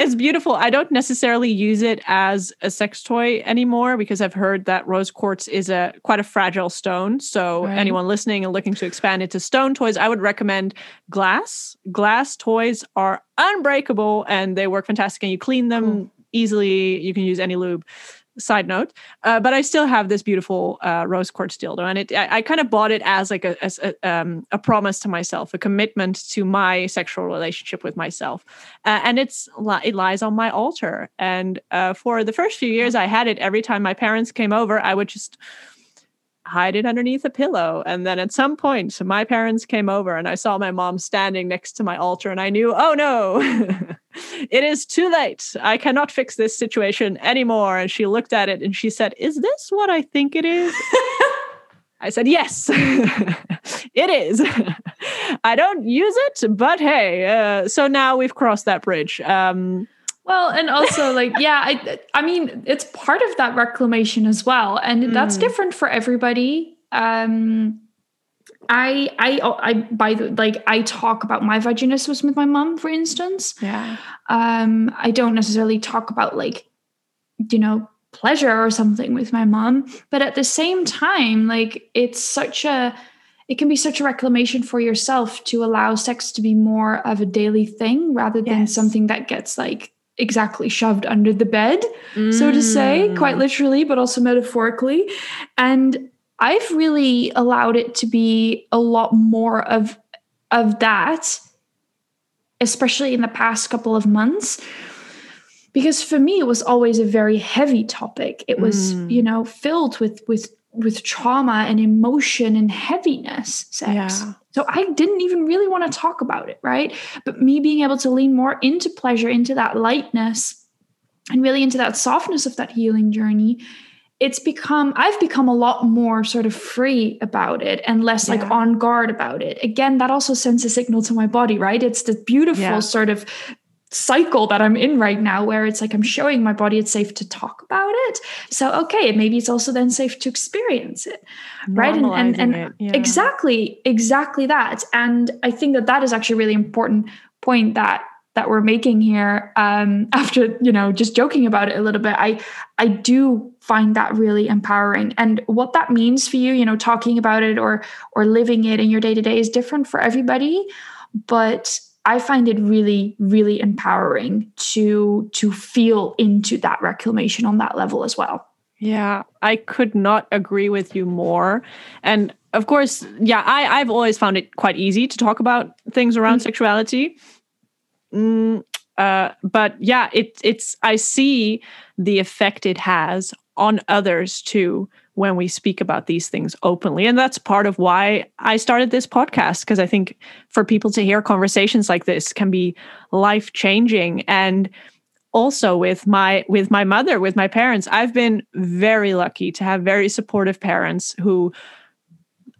it's beautiful. I don't necessarily use it as a sex toy anymore because I've heard that rose quartz is a quite a fragile stone. So Right. anyone listening and looking to expand into stone toys, I would recommend glass. Glass toys are unbreakable and they work fantastic and you clean them Cool. easily. You can use any lube. Side note, uh, but I still have this beautiful uh, rose quartz dildo, and it I, I kind of bought it as like a as a, um, a promise to myself, a commitment to my sexual relationship with myself, uh, and it's it lies on my altar. And uh, for the first few years, I had it every time my parents came over. I would just hide it underneath a pillow. And then at some point, my parents came over and I saw my mom standing next to my altar and I knew, oh no, (laughs) it is too late. I cannot fix this situation anymore. And she looked at it and she said, Is this what I think it is? I said, Yes, (laughs) it is. (laughs) I don't use it, but hey, uh, so now we've crossed that bridge. Um, Well, and also like (laughs) yeah, I I mean it's part of that reclamation as well, and that's Mm. different for everybody. Um, I I I by the like I talk about my vaginismus with my mom, for instance. yeah. Um, I don't necessarily talk about like you know pleasure or something with my mom, but at the same time, like it's such a it can be such a reclamation for yourself to allow sex to be more of a daily thing rather than Yes. something that gets like exactly shoved under the bed, so to say, quite Mm. literally, but also metaphorically. And I've really allowed it to be a lot more of of that, especially in the past couple of months. Because for me, it was always a very heavy topic. It was, Mm. you know, filled with with with trauma and emotion and heaviness. Sex. Yeah. So I didn't even really want to talk about it, right? But me being able to lean more into pleasure, into that lightness, and really into that softness of that healing journey, it's become, I've become a lot more sort of free about it and less like on guard about it. Again, that also sends a signal to my body, right? It's the beautiful Yeah. sort of cycle that I'm in right now where it's like I'm showing my body it's safe to talk about it. So okay, maybe it's also then safe to experience it right and and, and it, yeah. exactly exactly that and i think that that is actually a really important point that that we're making here um (laughs) after you know just joking about it a little bit i i do find that really empowering and what that means for you you know talking about it or or living it in your day to day is different for everybody but i find it really really empowering to to feel into that reclamation on that level as well Yeah, I could not agree with you more. And of course, yeah, I, I've always found it quite easy to talk about things around Mhm. sexuality. Mm, uh, but yeah, it, it's I see the effect it has on others too when we speak about these things openly. And that's part of why I started this podcast, because I think for people to hear conversations like this can be life changing. And also with my with my mother with my parents i've been very lucky to have very supportive parents who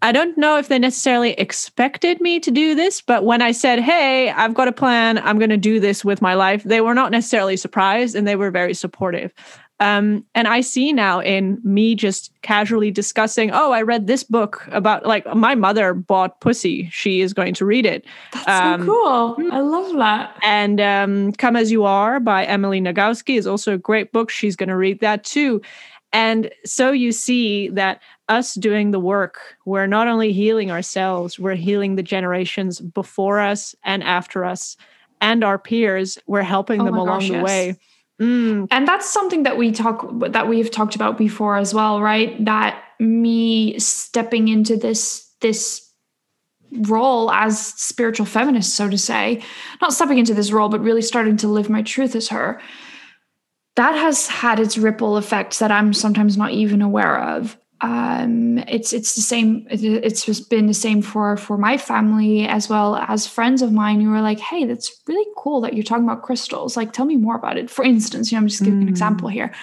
i don't know if they necessarily expected me to do this but when i said hey i've got a plan i'm going to do this with my life they were not necessarily surprised and they were very supportive um, and i see now in me just casually discussing oh i read this book about like my mother bought pussy she is going to read it that's Um, so cool i love that and um, Come As You Are by Emily Nagoski is also a great book. She's going to read that too. And so you see that us doing the work, we're not only healing ourselves, we're healing the generations before us and after us and our peers. We're helping Oh them along gosh, the yes. way. Mm, and that's something that we talk that we've talked about before as well right? That me stepping into this this role as spiritual feminist so to say not stepping into this role but really starting to live my truth as her that has had its ripple effects that i'm sometimes not even aware of um, it's it's the same. It's just been the same for for my family as well as friends of mine who are like, "Hey, that's really cool that you're talking about crystals. Like, tell me more about it." For instance, you know, I'm just giving mm. an example here.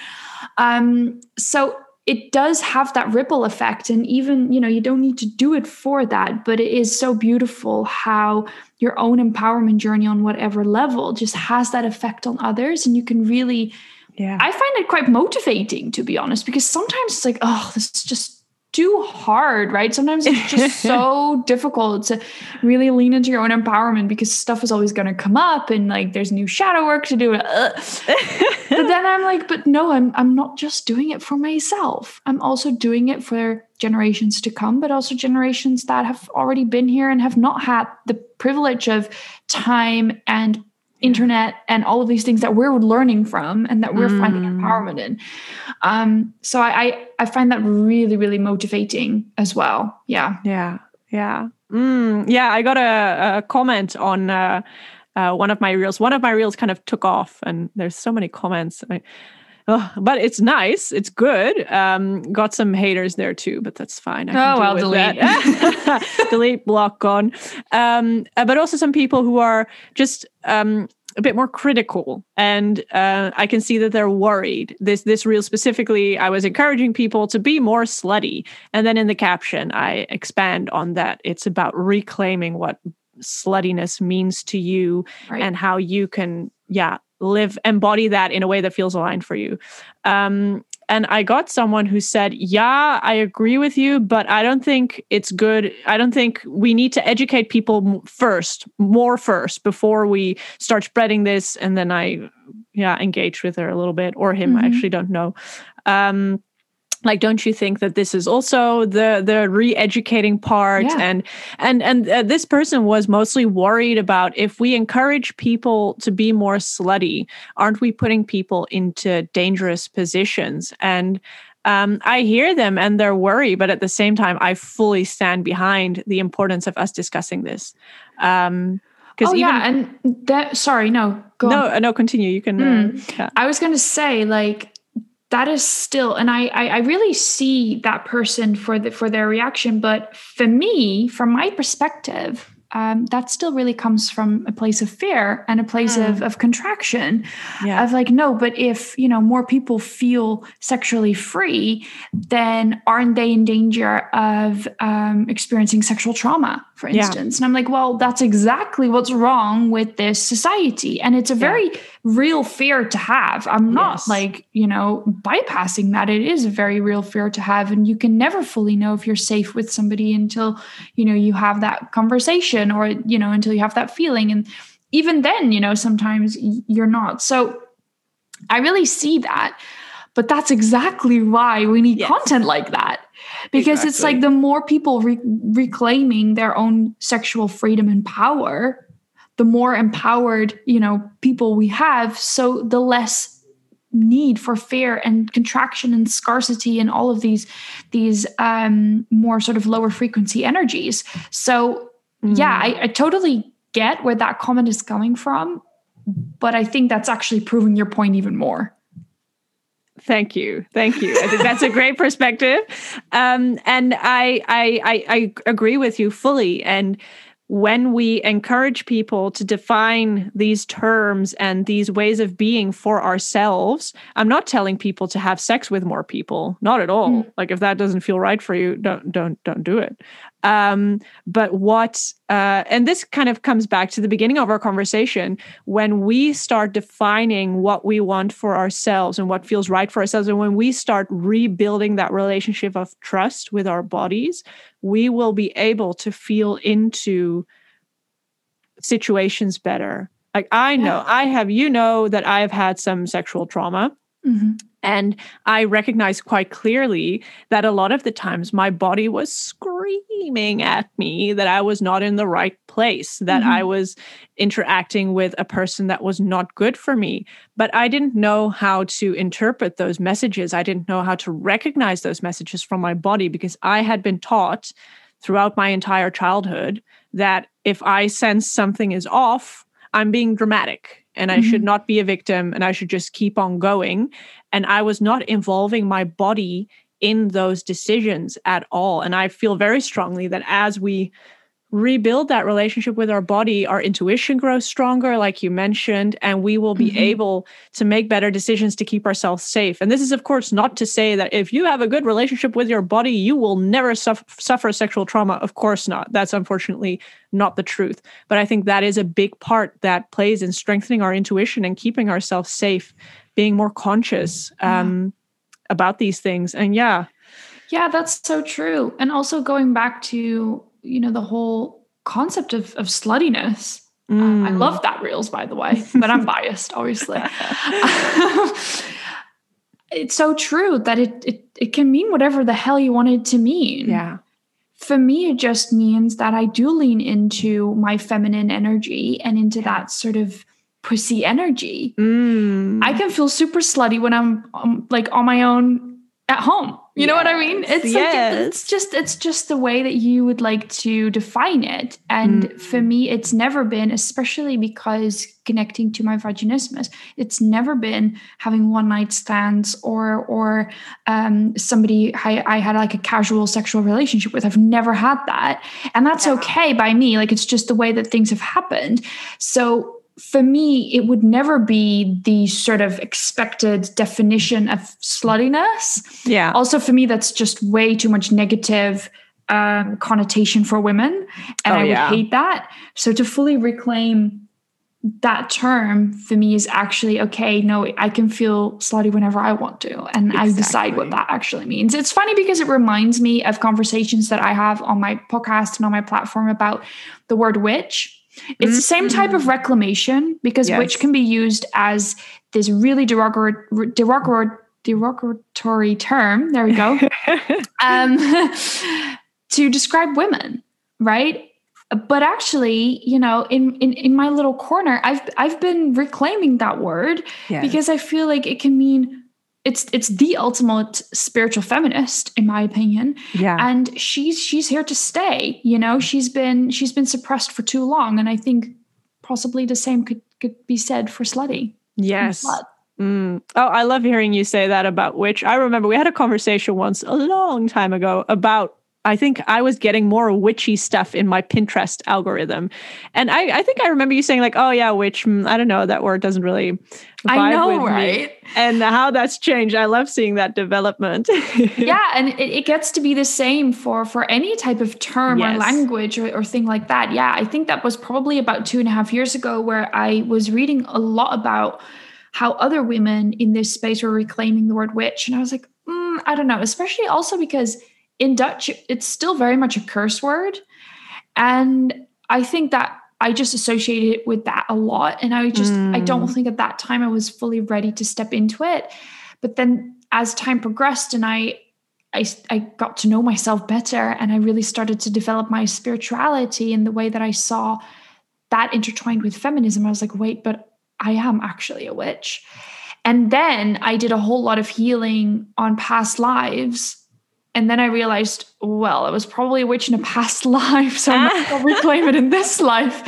Um, so it does have that ripple effect, and even you know, you don't need to do it for that, but it is so beautiful how your own empowerment journey on whatever level just has that effect on others, and you can really yeah. I find it quite motivating to be honest, because sometimes it's like, oh, this is just too hard, right? Sometimes it's just (laughs) so difficult to really lean into your own empowerment because stuff is always going to come up and like there's new shadow work to do. (laughs) but then I'm like, but no, I'm I'm not just doing it for myself. I'm also doing it for generations to come, but also generations that have already been here and have not had the privilege of time and internet and all of these things that we're learning from and that we're mm. finding empowerment in. Um, so I, I, I find that really really motivating as well. Yeah. Yeah. Yeah. Mm, yeah. I got a, a comment on. Uh, uh, one of my reels. One of my reels kind of took off, and there's so many comments. I, oh, but it's nice. It's good. Um, got some haters there too, but that's fine. I oh well, delete, (laughs) (laughs) delete, block gone. Um, uh, but also some people who are just um, a bit more critical and uh, i can see that they're worried this this reel specifically i was encouraging people to be more slutty and then in the caption i expand on that it's about reclaiming what sluttiness means to you right. and how you can yeah live embody that in a way that feels aligned for you um, and I got someone who said, Yeah, I agree with you, but I don't think it's good. I don't think we need to educate people first, more first, before we start spreading this. And then I, yeah, engage with her a little bit, or him. Mm-hmm. I actually don't know. Um, like don't you think that this is also the the re-educating part yeah. and and and uh, this person was mostly worried about if we encourage people to be more slutty aren't we putting people into dangerous positions and um, I hear them and their worry, but at the same time, I fully stand behind the importance of us discussing this. Um, oh, even, yeah, and that sorry, no, no, on. no, continue. You can. Mm. Uh, yeah. I was going to say, like, that is still and I, I, I really see that person for the for their reaction but for me from my perspective um, that still really comes from a place of fear and a place mm. of, of contraction yeah. of like no but if you know more people feel sexually free then aren't they in danger of um, experiencing sexual trauma for instance. Yeah. and i'm like well that's exactly what's wrong with this society. And it's a very yeah. real fear to have. I'm not yes. like you know bypassing that. It is a very real fear to have. And you can never fully know if you're safe with somebody until you know you have that conversation or you know until you have that feeling. And even then you know sometimes you're not. So i really see that. But that's exactly why we need yes. content like that because exactly. it's like the more people re- reclaiming their own sexual freedom and power the more empowered you know people we have so the less need for fear and contraction and scarcity and all of these these um more sort of lower frequency energies so Mm. Yeah, I, I totally get where that comment is coming from, but I think that's actually proving your point even more. Thank you, thank you. I think that's a great perspective, um, and I, I I I agree with you fully. And when we encourage people to define these terms and these ways of being for ourselves, I'm not telling people to have sex with more people, not at all. Mm. Like if that doesn't feel right for you, don't don't don't do it. Um, but what uh, and this kind of comes back to the beginning of our conversation when we start defining what we want for ourselves and what feels right for ourselves, and when we start rebuilding that relationship of trust with our bodies, we will be able to feel into situations better. Like I know, yeah. I have, you know, that I've had some sexual trauma. Mm-hmm. And I recognized quite clearly that a lot of the times my body was screaming at me that I was not in the right place, that mm-hmm. I was interacting with a person that was not good for me. But I didn't know how to interpret those messages. I didn't know how to recognize those messages from my body because I had been taught throughout my entire childhood that if I sense something is off, I'm being dramatic and I mm-hmm. should not be a victim and I should just keep on going. And I was not involving my body in those decisions at all. And I feel very strongly that as we rebuild that relationship with our body, our intuition grows stronger, like you mentioned, and we will be mm-hmm. able to make better decisions to keep ourselves safe. And this is, of course, not to say that if you have a good relationship with your body, you will never suffer, suffer sexual trauma. Of course not. That's unfortunately not the truth. But I think that is a big part that plays in strengthening our intuition and keeping ourselves safe, being more conscious um, yeah. about these things. And yeah. Yeah, that's so true. And also going back to you know the whole concept of of sluttiness. Mm. Um, I love that reels, by the way, but I'm biased, obviously. (laughs) (laughs) it's so true that it, it it can mean whatever the hell you want it to mean. Yeah. For me, it just means that I do lean into my feminine energy and into that sort of pussy energy. Mm. I can feel super slutty when I'm um, like on my own at home. You yes. know what I mean? It's yes. like it's just it's just the way that you would like to define it. And mm. for me, it's never been, especially because connecting to my vaginismus, it's never been having one night stands or or um, somebody I, I had like a casual sexual relationship with. I've never had that, and that's yeah. okay by me. Like it's just the way that things have happened. So for me, it would never be the sort of expected definition of sluttiness. Yeah. Also, for me, that's just way too much negative um, connotation for women. And oh, I would yeah. hate that. So, to fully reclaim that term for me is actually okay no i can feel slutty whenever i want to and exactly. i decide what that actually means it's funny because it reminds me of conversations that i have on my podcast and on my platform about the word witch it's mm-hmm. the same type of mm. reclamation because yes. witch can be used as this really derogatory, derogatory, derogatory term. There we go. (laughs) um, (laughs) to describe women, right? But actually, you know, in, in in my little corner, I've I've been reclaiming that word yes. because I feel like it can mean it's it's the ultimate spiritual feminist in my opinion. Yeah. And she's she's here to stay you know? She's been she's been suppressed for too long and i think possibly the same could could be said for slutty. Yes. Mm. oh i love hearing you say that about witch i remember we had a conversation once a long time ago about I think I was getting more witchy stuff in my Pinterest algorithm. And I, I think I remember you saying, like, oh, yeah, witch, mm, I don't know, that word doesn't really I know, right? Me. And how that's changed. I love seeing that development. (laughs) yeah. And it, it, gets to be the same for, for any type of term yes. or language or, or thing like that. Yeah. I think that was probably about two and a half years ago where I was reading a lot about how other women in this space were reclaiming the word witch. And I was like, mm, I don't know, especially also because in Dutch, it's still very much a curse word. And I think that I just associated it with that a lot. And I just, mm. I don't mm. think at that time I was fully ready to step into it. But then as time progressed and I, I, I got to know myself better and I really started to develop my spirituality in the way that I saw that intertwined with feminism. I was like, wait, but I am actually a witch. And then I did a whole lot of healing on past lives and then I realized, well, I was probably a witch in a past (laughs) life, so I'm not gonna reclaim it in (laughs) this life.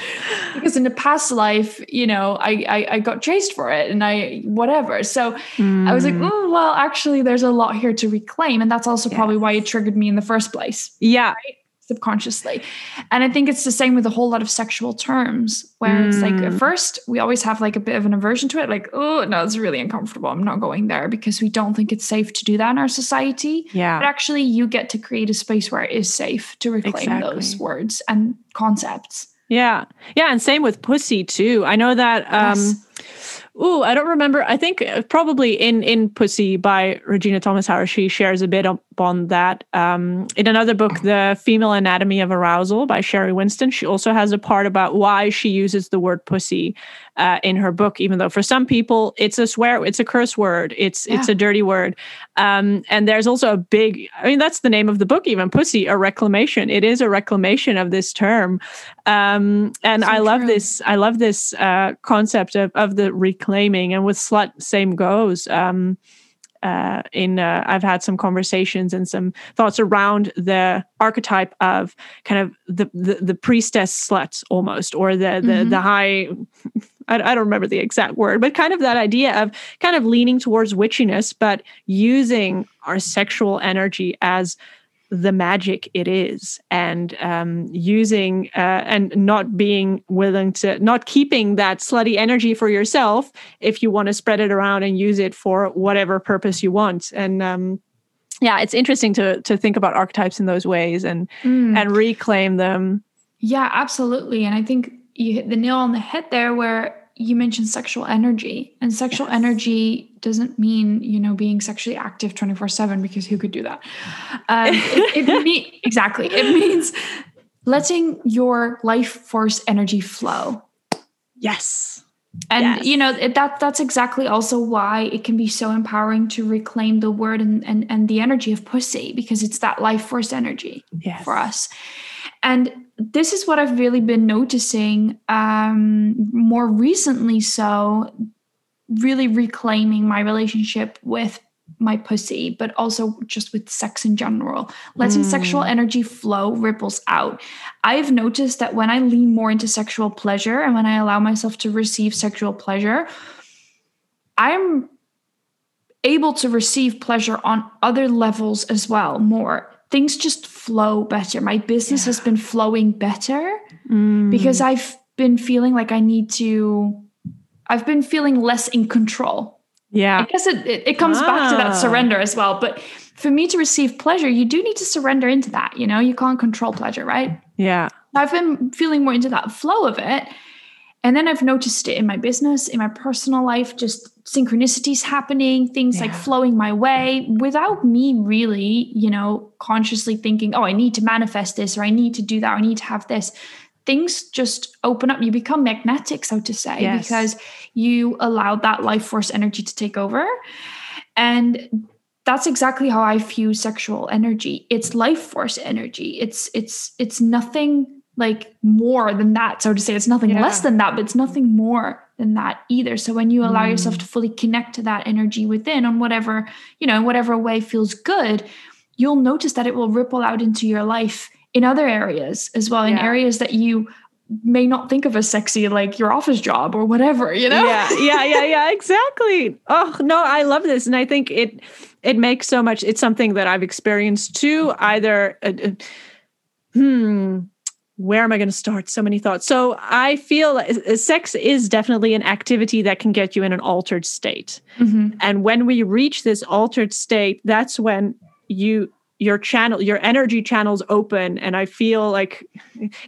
Because in the past life, you know, I, I, I got chased for it and I whatever. So mm. I was like, mm, well, actually, there's a lot here to reclaim, and that's also yes. probably why it triggered me in the first place. Yeah. Right? Subconsciously. And I think it's the same with a whole lot of sexual terms where mm. it's like at mm. first we always have like a bit of an aversion to it like oh no it's really uncomfortable I'm not going there because we don't think it's safe to do that in our society. Yeah. But actually you get to create a space where it is safe to reclaim exactly. those words and concepts. Yeah. Yeah, and same with pussy too. I know that um yes Ooh, I don't remember. I think uh, probably in in Pussy by Regena Thomashauer, she shares a bit on that. Um, in another book, The Female Anatomy of Arousal by Sheri Winston, she also has a part about why she uses the word pussy uh, in her book, even though for some people it's a swear, it's a curse word, it's yeah. it's a dirty word. Um, and there's also a big, I mean, that's the name of the book, even pussy, a reclamation. It is a reclamation of this term. Um, and so I love true. this, I love this uh, concept of, of the reclaiming. And with slut, same goes. Um, uh, in uh, I've had some conversations and some thoughts around the archetype of kind of the the, the priestess slut almost, or the the mm-hmm. the high I, I, don't remember the exact word, but kind of that idea of kind of leaning towards witchiness, but using our sexual energy as the magic it is and um, using uh, and not being willing to not keeping that slutty energy for yourself if you want to spread it around and use it for whatever purpose you want. And um, yeah it's interesting to to think about archetypes in those ways and mm. and reclaim them. Yeah absolutely. And i think you hit the nail on the head there where you mentioned sexual energy and sexual yes. energy doesn't mean you know being sexually active 24 7 because who could do that um, it, it (laughs) mean, exactly it means letting your life force energy flow yes and yes. you know it, that that's exactly also why it can be so empowering to reclaim the word and and, and the energy of pussy because it's that life force energy yes. for us and this is what I've really been noticing um, more recently. So, really reclaiming my relationship with my pussy, but also just with sex in general. Letting mm. sexual energy flow ripples out. I've noticed that when I lean more into sexual pleasure and when I allow myself to receive sexual pleasure, I'm able to receive pleasure on other levels as well, more things just flow better. My business yeah. has been flowing better mm. because I've been feeling like I need to, I've been feeling less in control. Yeah. I guess it, it, it comes ah. back to that ah. surrender as well. But for me to receive pleasure, you do need to surrender into that. You know, you can't control pleasure, right? Yeah. I've been feeling more into that flow of it. And then I've noticed it in my business, in my personal life, just synchronicities happening, things yeah. like flowing my way without me really, you know, consciously thinking, oh, I need to manifest this or I need to do that or I need to have this. Things just open up. You become magnetic, so to say, yes. because you allow that life force energy to take over. And that's exactly how I view sexual energy. It's life force energy. It's it's it's nothing like more than that, so to say. It's nothing yeah. less than that, but it's nothing more than that either. So when you allow mm. yourself to fully connect to that energy within on whatever, you know, in whatever way feels good, you'll notice that it will ripple out into your life in other areas as well, in areas that you may not think of as sexy, like your office job or whatever, you know? Yeah, yeah, yeah, yeah, (laughs) exactly. Oh no, I love this. And I think it it makes so much, it's something that I've experienced too, either uh, uh, hmm where am I going to start? So many thoughts. So I feel sex is definitely an activity that can get you in an altered state. Mm-hmm. And when we reach this altered state, that's when you your channel your energy channels open and i feel like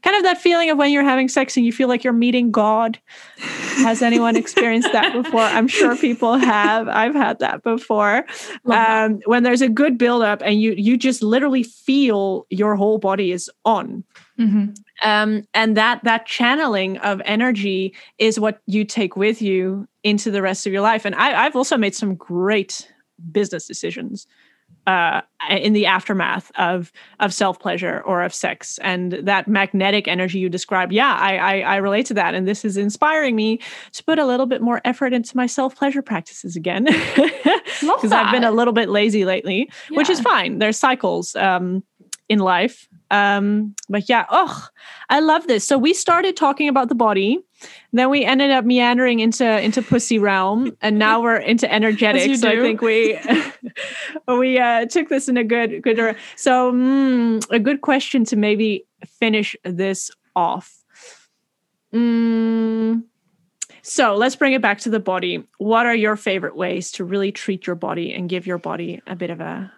kind of that feeling of when you're having sex and you feel like you're meeting god. Has anyone experienced that before? I'm sure people have. I've had that before. Um, when there's a good buildup and you you just literally feel your whole body is on. Mm-hmm. um, and that that channeling of energy is what you take with you into the rest of your life. And I, i've also made some great business decisions uh, in the aftermath of of self pleasure or of sex. And that magnetic energy you described yeah I, I, I relate to that. And this is inspiring me to put a little bit more effort into my self pleasure practices again. (laughs) Because I've been a little bit lazy lately yeah. which is fine. There's cycles um, in life. Um, but yeah, oh, I love this. So we started talking about the body, then we ended up meandering into into pussy realm, and now we're into energetics. So I think we (laughs) we uh, took this in a good good. So mm, a good question to maybe finish this off. Mm, so let's bring it back to the body. What are your favorite ways to really treat your body and give your body a bit of a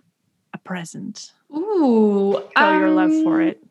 a present? Ooh, show um, your love for um, it.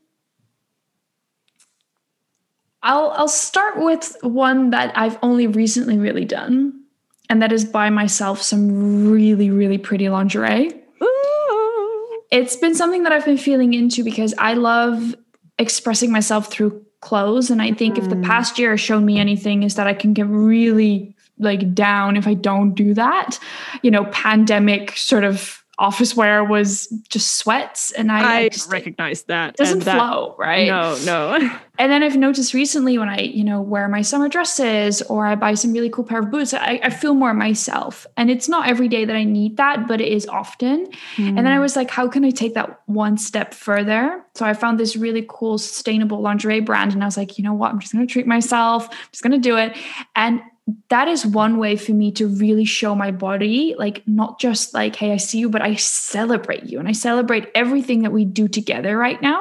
I'll I'll start with one that I've only recently really done, and that is buy myself some really really pretty lingerie. Ooh. It's been something that I've been feeling into because I love expressing myself through clothes, and I think mm. if the mm. past year has shown me anything, is that I can get really like down if I don't do that. You know, pandemic sort of office wear was just sweats and I, I, I just recognize that. doesn't that, flow, right? No, no. (laughs) And then I've noticed recently when I, you know, wear my summer dresses or I buy some really cool pair of boots, I, I feel more myself. And it's not every day that I need that, but it is often. And then I hmm. was like, how can I take that one step further? So I found this really cool sustainable lingerie brand. And I was like, you know what? I'm just going to treat myself. I'm just going to do it. And that is one way for me to really show my body, like not just like, hey, I see you, but I celebrate you and I celebrate everything that we do together right now.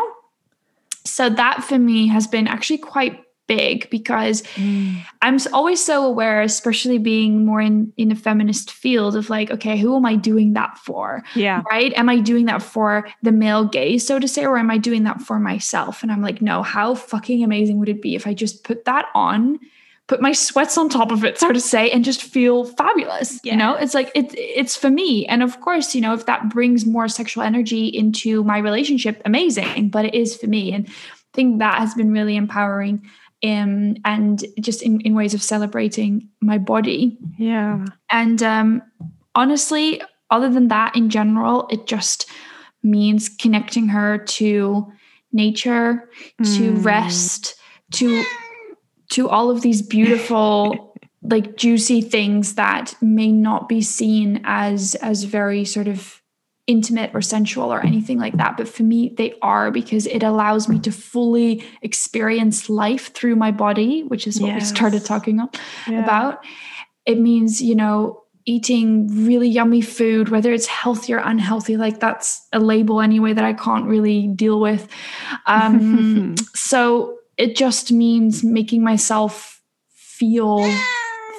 So that for me has been actually quite big because Mm. I'm always so aware, especially being more in in a feminist field of like, okay, who am I doing that for? Yeah. Right? Am I doing that for the male gaze, so to say, or am I doing that for myself? And I'm like, no, how fucking amazing would it be if I just put that on, put my sweats on top of it, so to say, and just feel fabulous? You know, it's like it's it's for me. And of course, you know, if that brings more sexual energy into my relationship, amazing. But it is for me. And I think that has been really empowering. Um, and just in, in ways of celebrating my body. Yeah. And um, honestly, other than that, in general, it just means connecting her to nature, to Mm. rest, to to all of these beautiful, (laughs) like juicy things that may not be seen as as very sort of intimate or sensual or anything like that but for me they are because it allows me to fully experience life through my body which is what we started talking Yeah. about. It means, you know, eating really yummy food, whether it's healthy or unhealthy, like that's a label anyway that I can't really deal with. Um, (laughs) so it just means making myself feel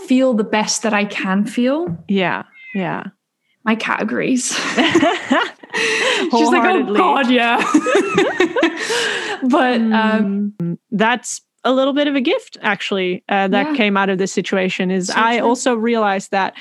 feel the best that I can feel. Yeah. Yeah. My cat agrees. (laughs) (laughs) She's like, oh God, yeah. (laughs) but um, Mm, that's a little bit of a gift actually uh, that Yeah. came out of this situation is So i true. also realized that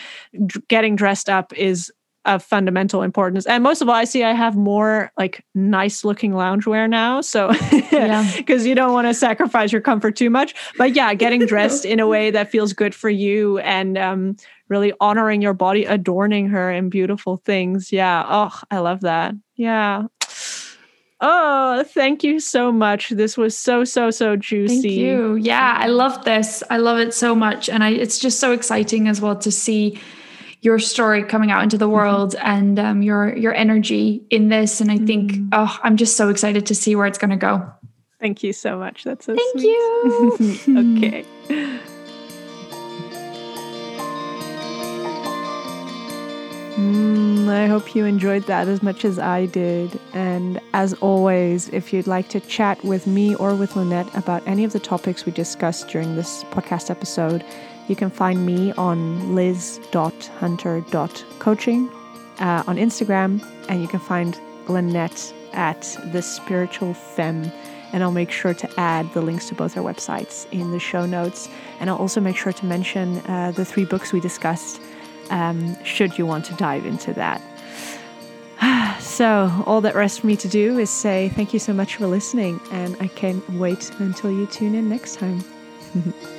d- getting dressed up is of fundamental importance and most of all i see i have more like nice looking loungewear now so (laughs) Yeah. because you don't want to sacrifice your comfort too much but yeah getting (laughs) dressed in a way that feels good for you and um, really honoring your body adorning her in beautiful things yeah oh i love that yeah Oh, thank you so much. This was so so so juicy. Thank you. Yeah, I love this. I love it so much. And I it's just so exciting as well to see your story coming out into the world and um, your your energy in this. And I think, Mm. oh, I'm just so excited to see where it's gonna go. Thank you so much. That's so Thank sweet. you. (laughs) (laughs) okay. Mm, I hope you enjoyed that as much as I did. And as always, if you'd like to chat with me or with Lynette about any of the topics we discussed during this podcast episode, you can find me on liz.hunter.coaching uh, on Instagram, and you can find Lynette at the Spiritual Femme. And I'll make sure to add the links to both our websites in the show notes. And I'll also make sure to mention uh, the three books we discussed, um, should you want to dive into that. (sighs) So, all that rests for me to do is say thank you so much for listening, and I can't wait until you tune in next time. (laughs)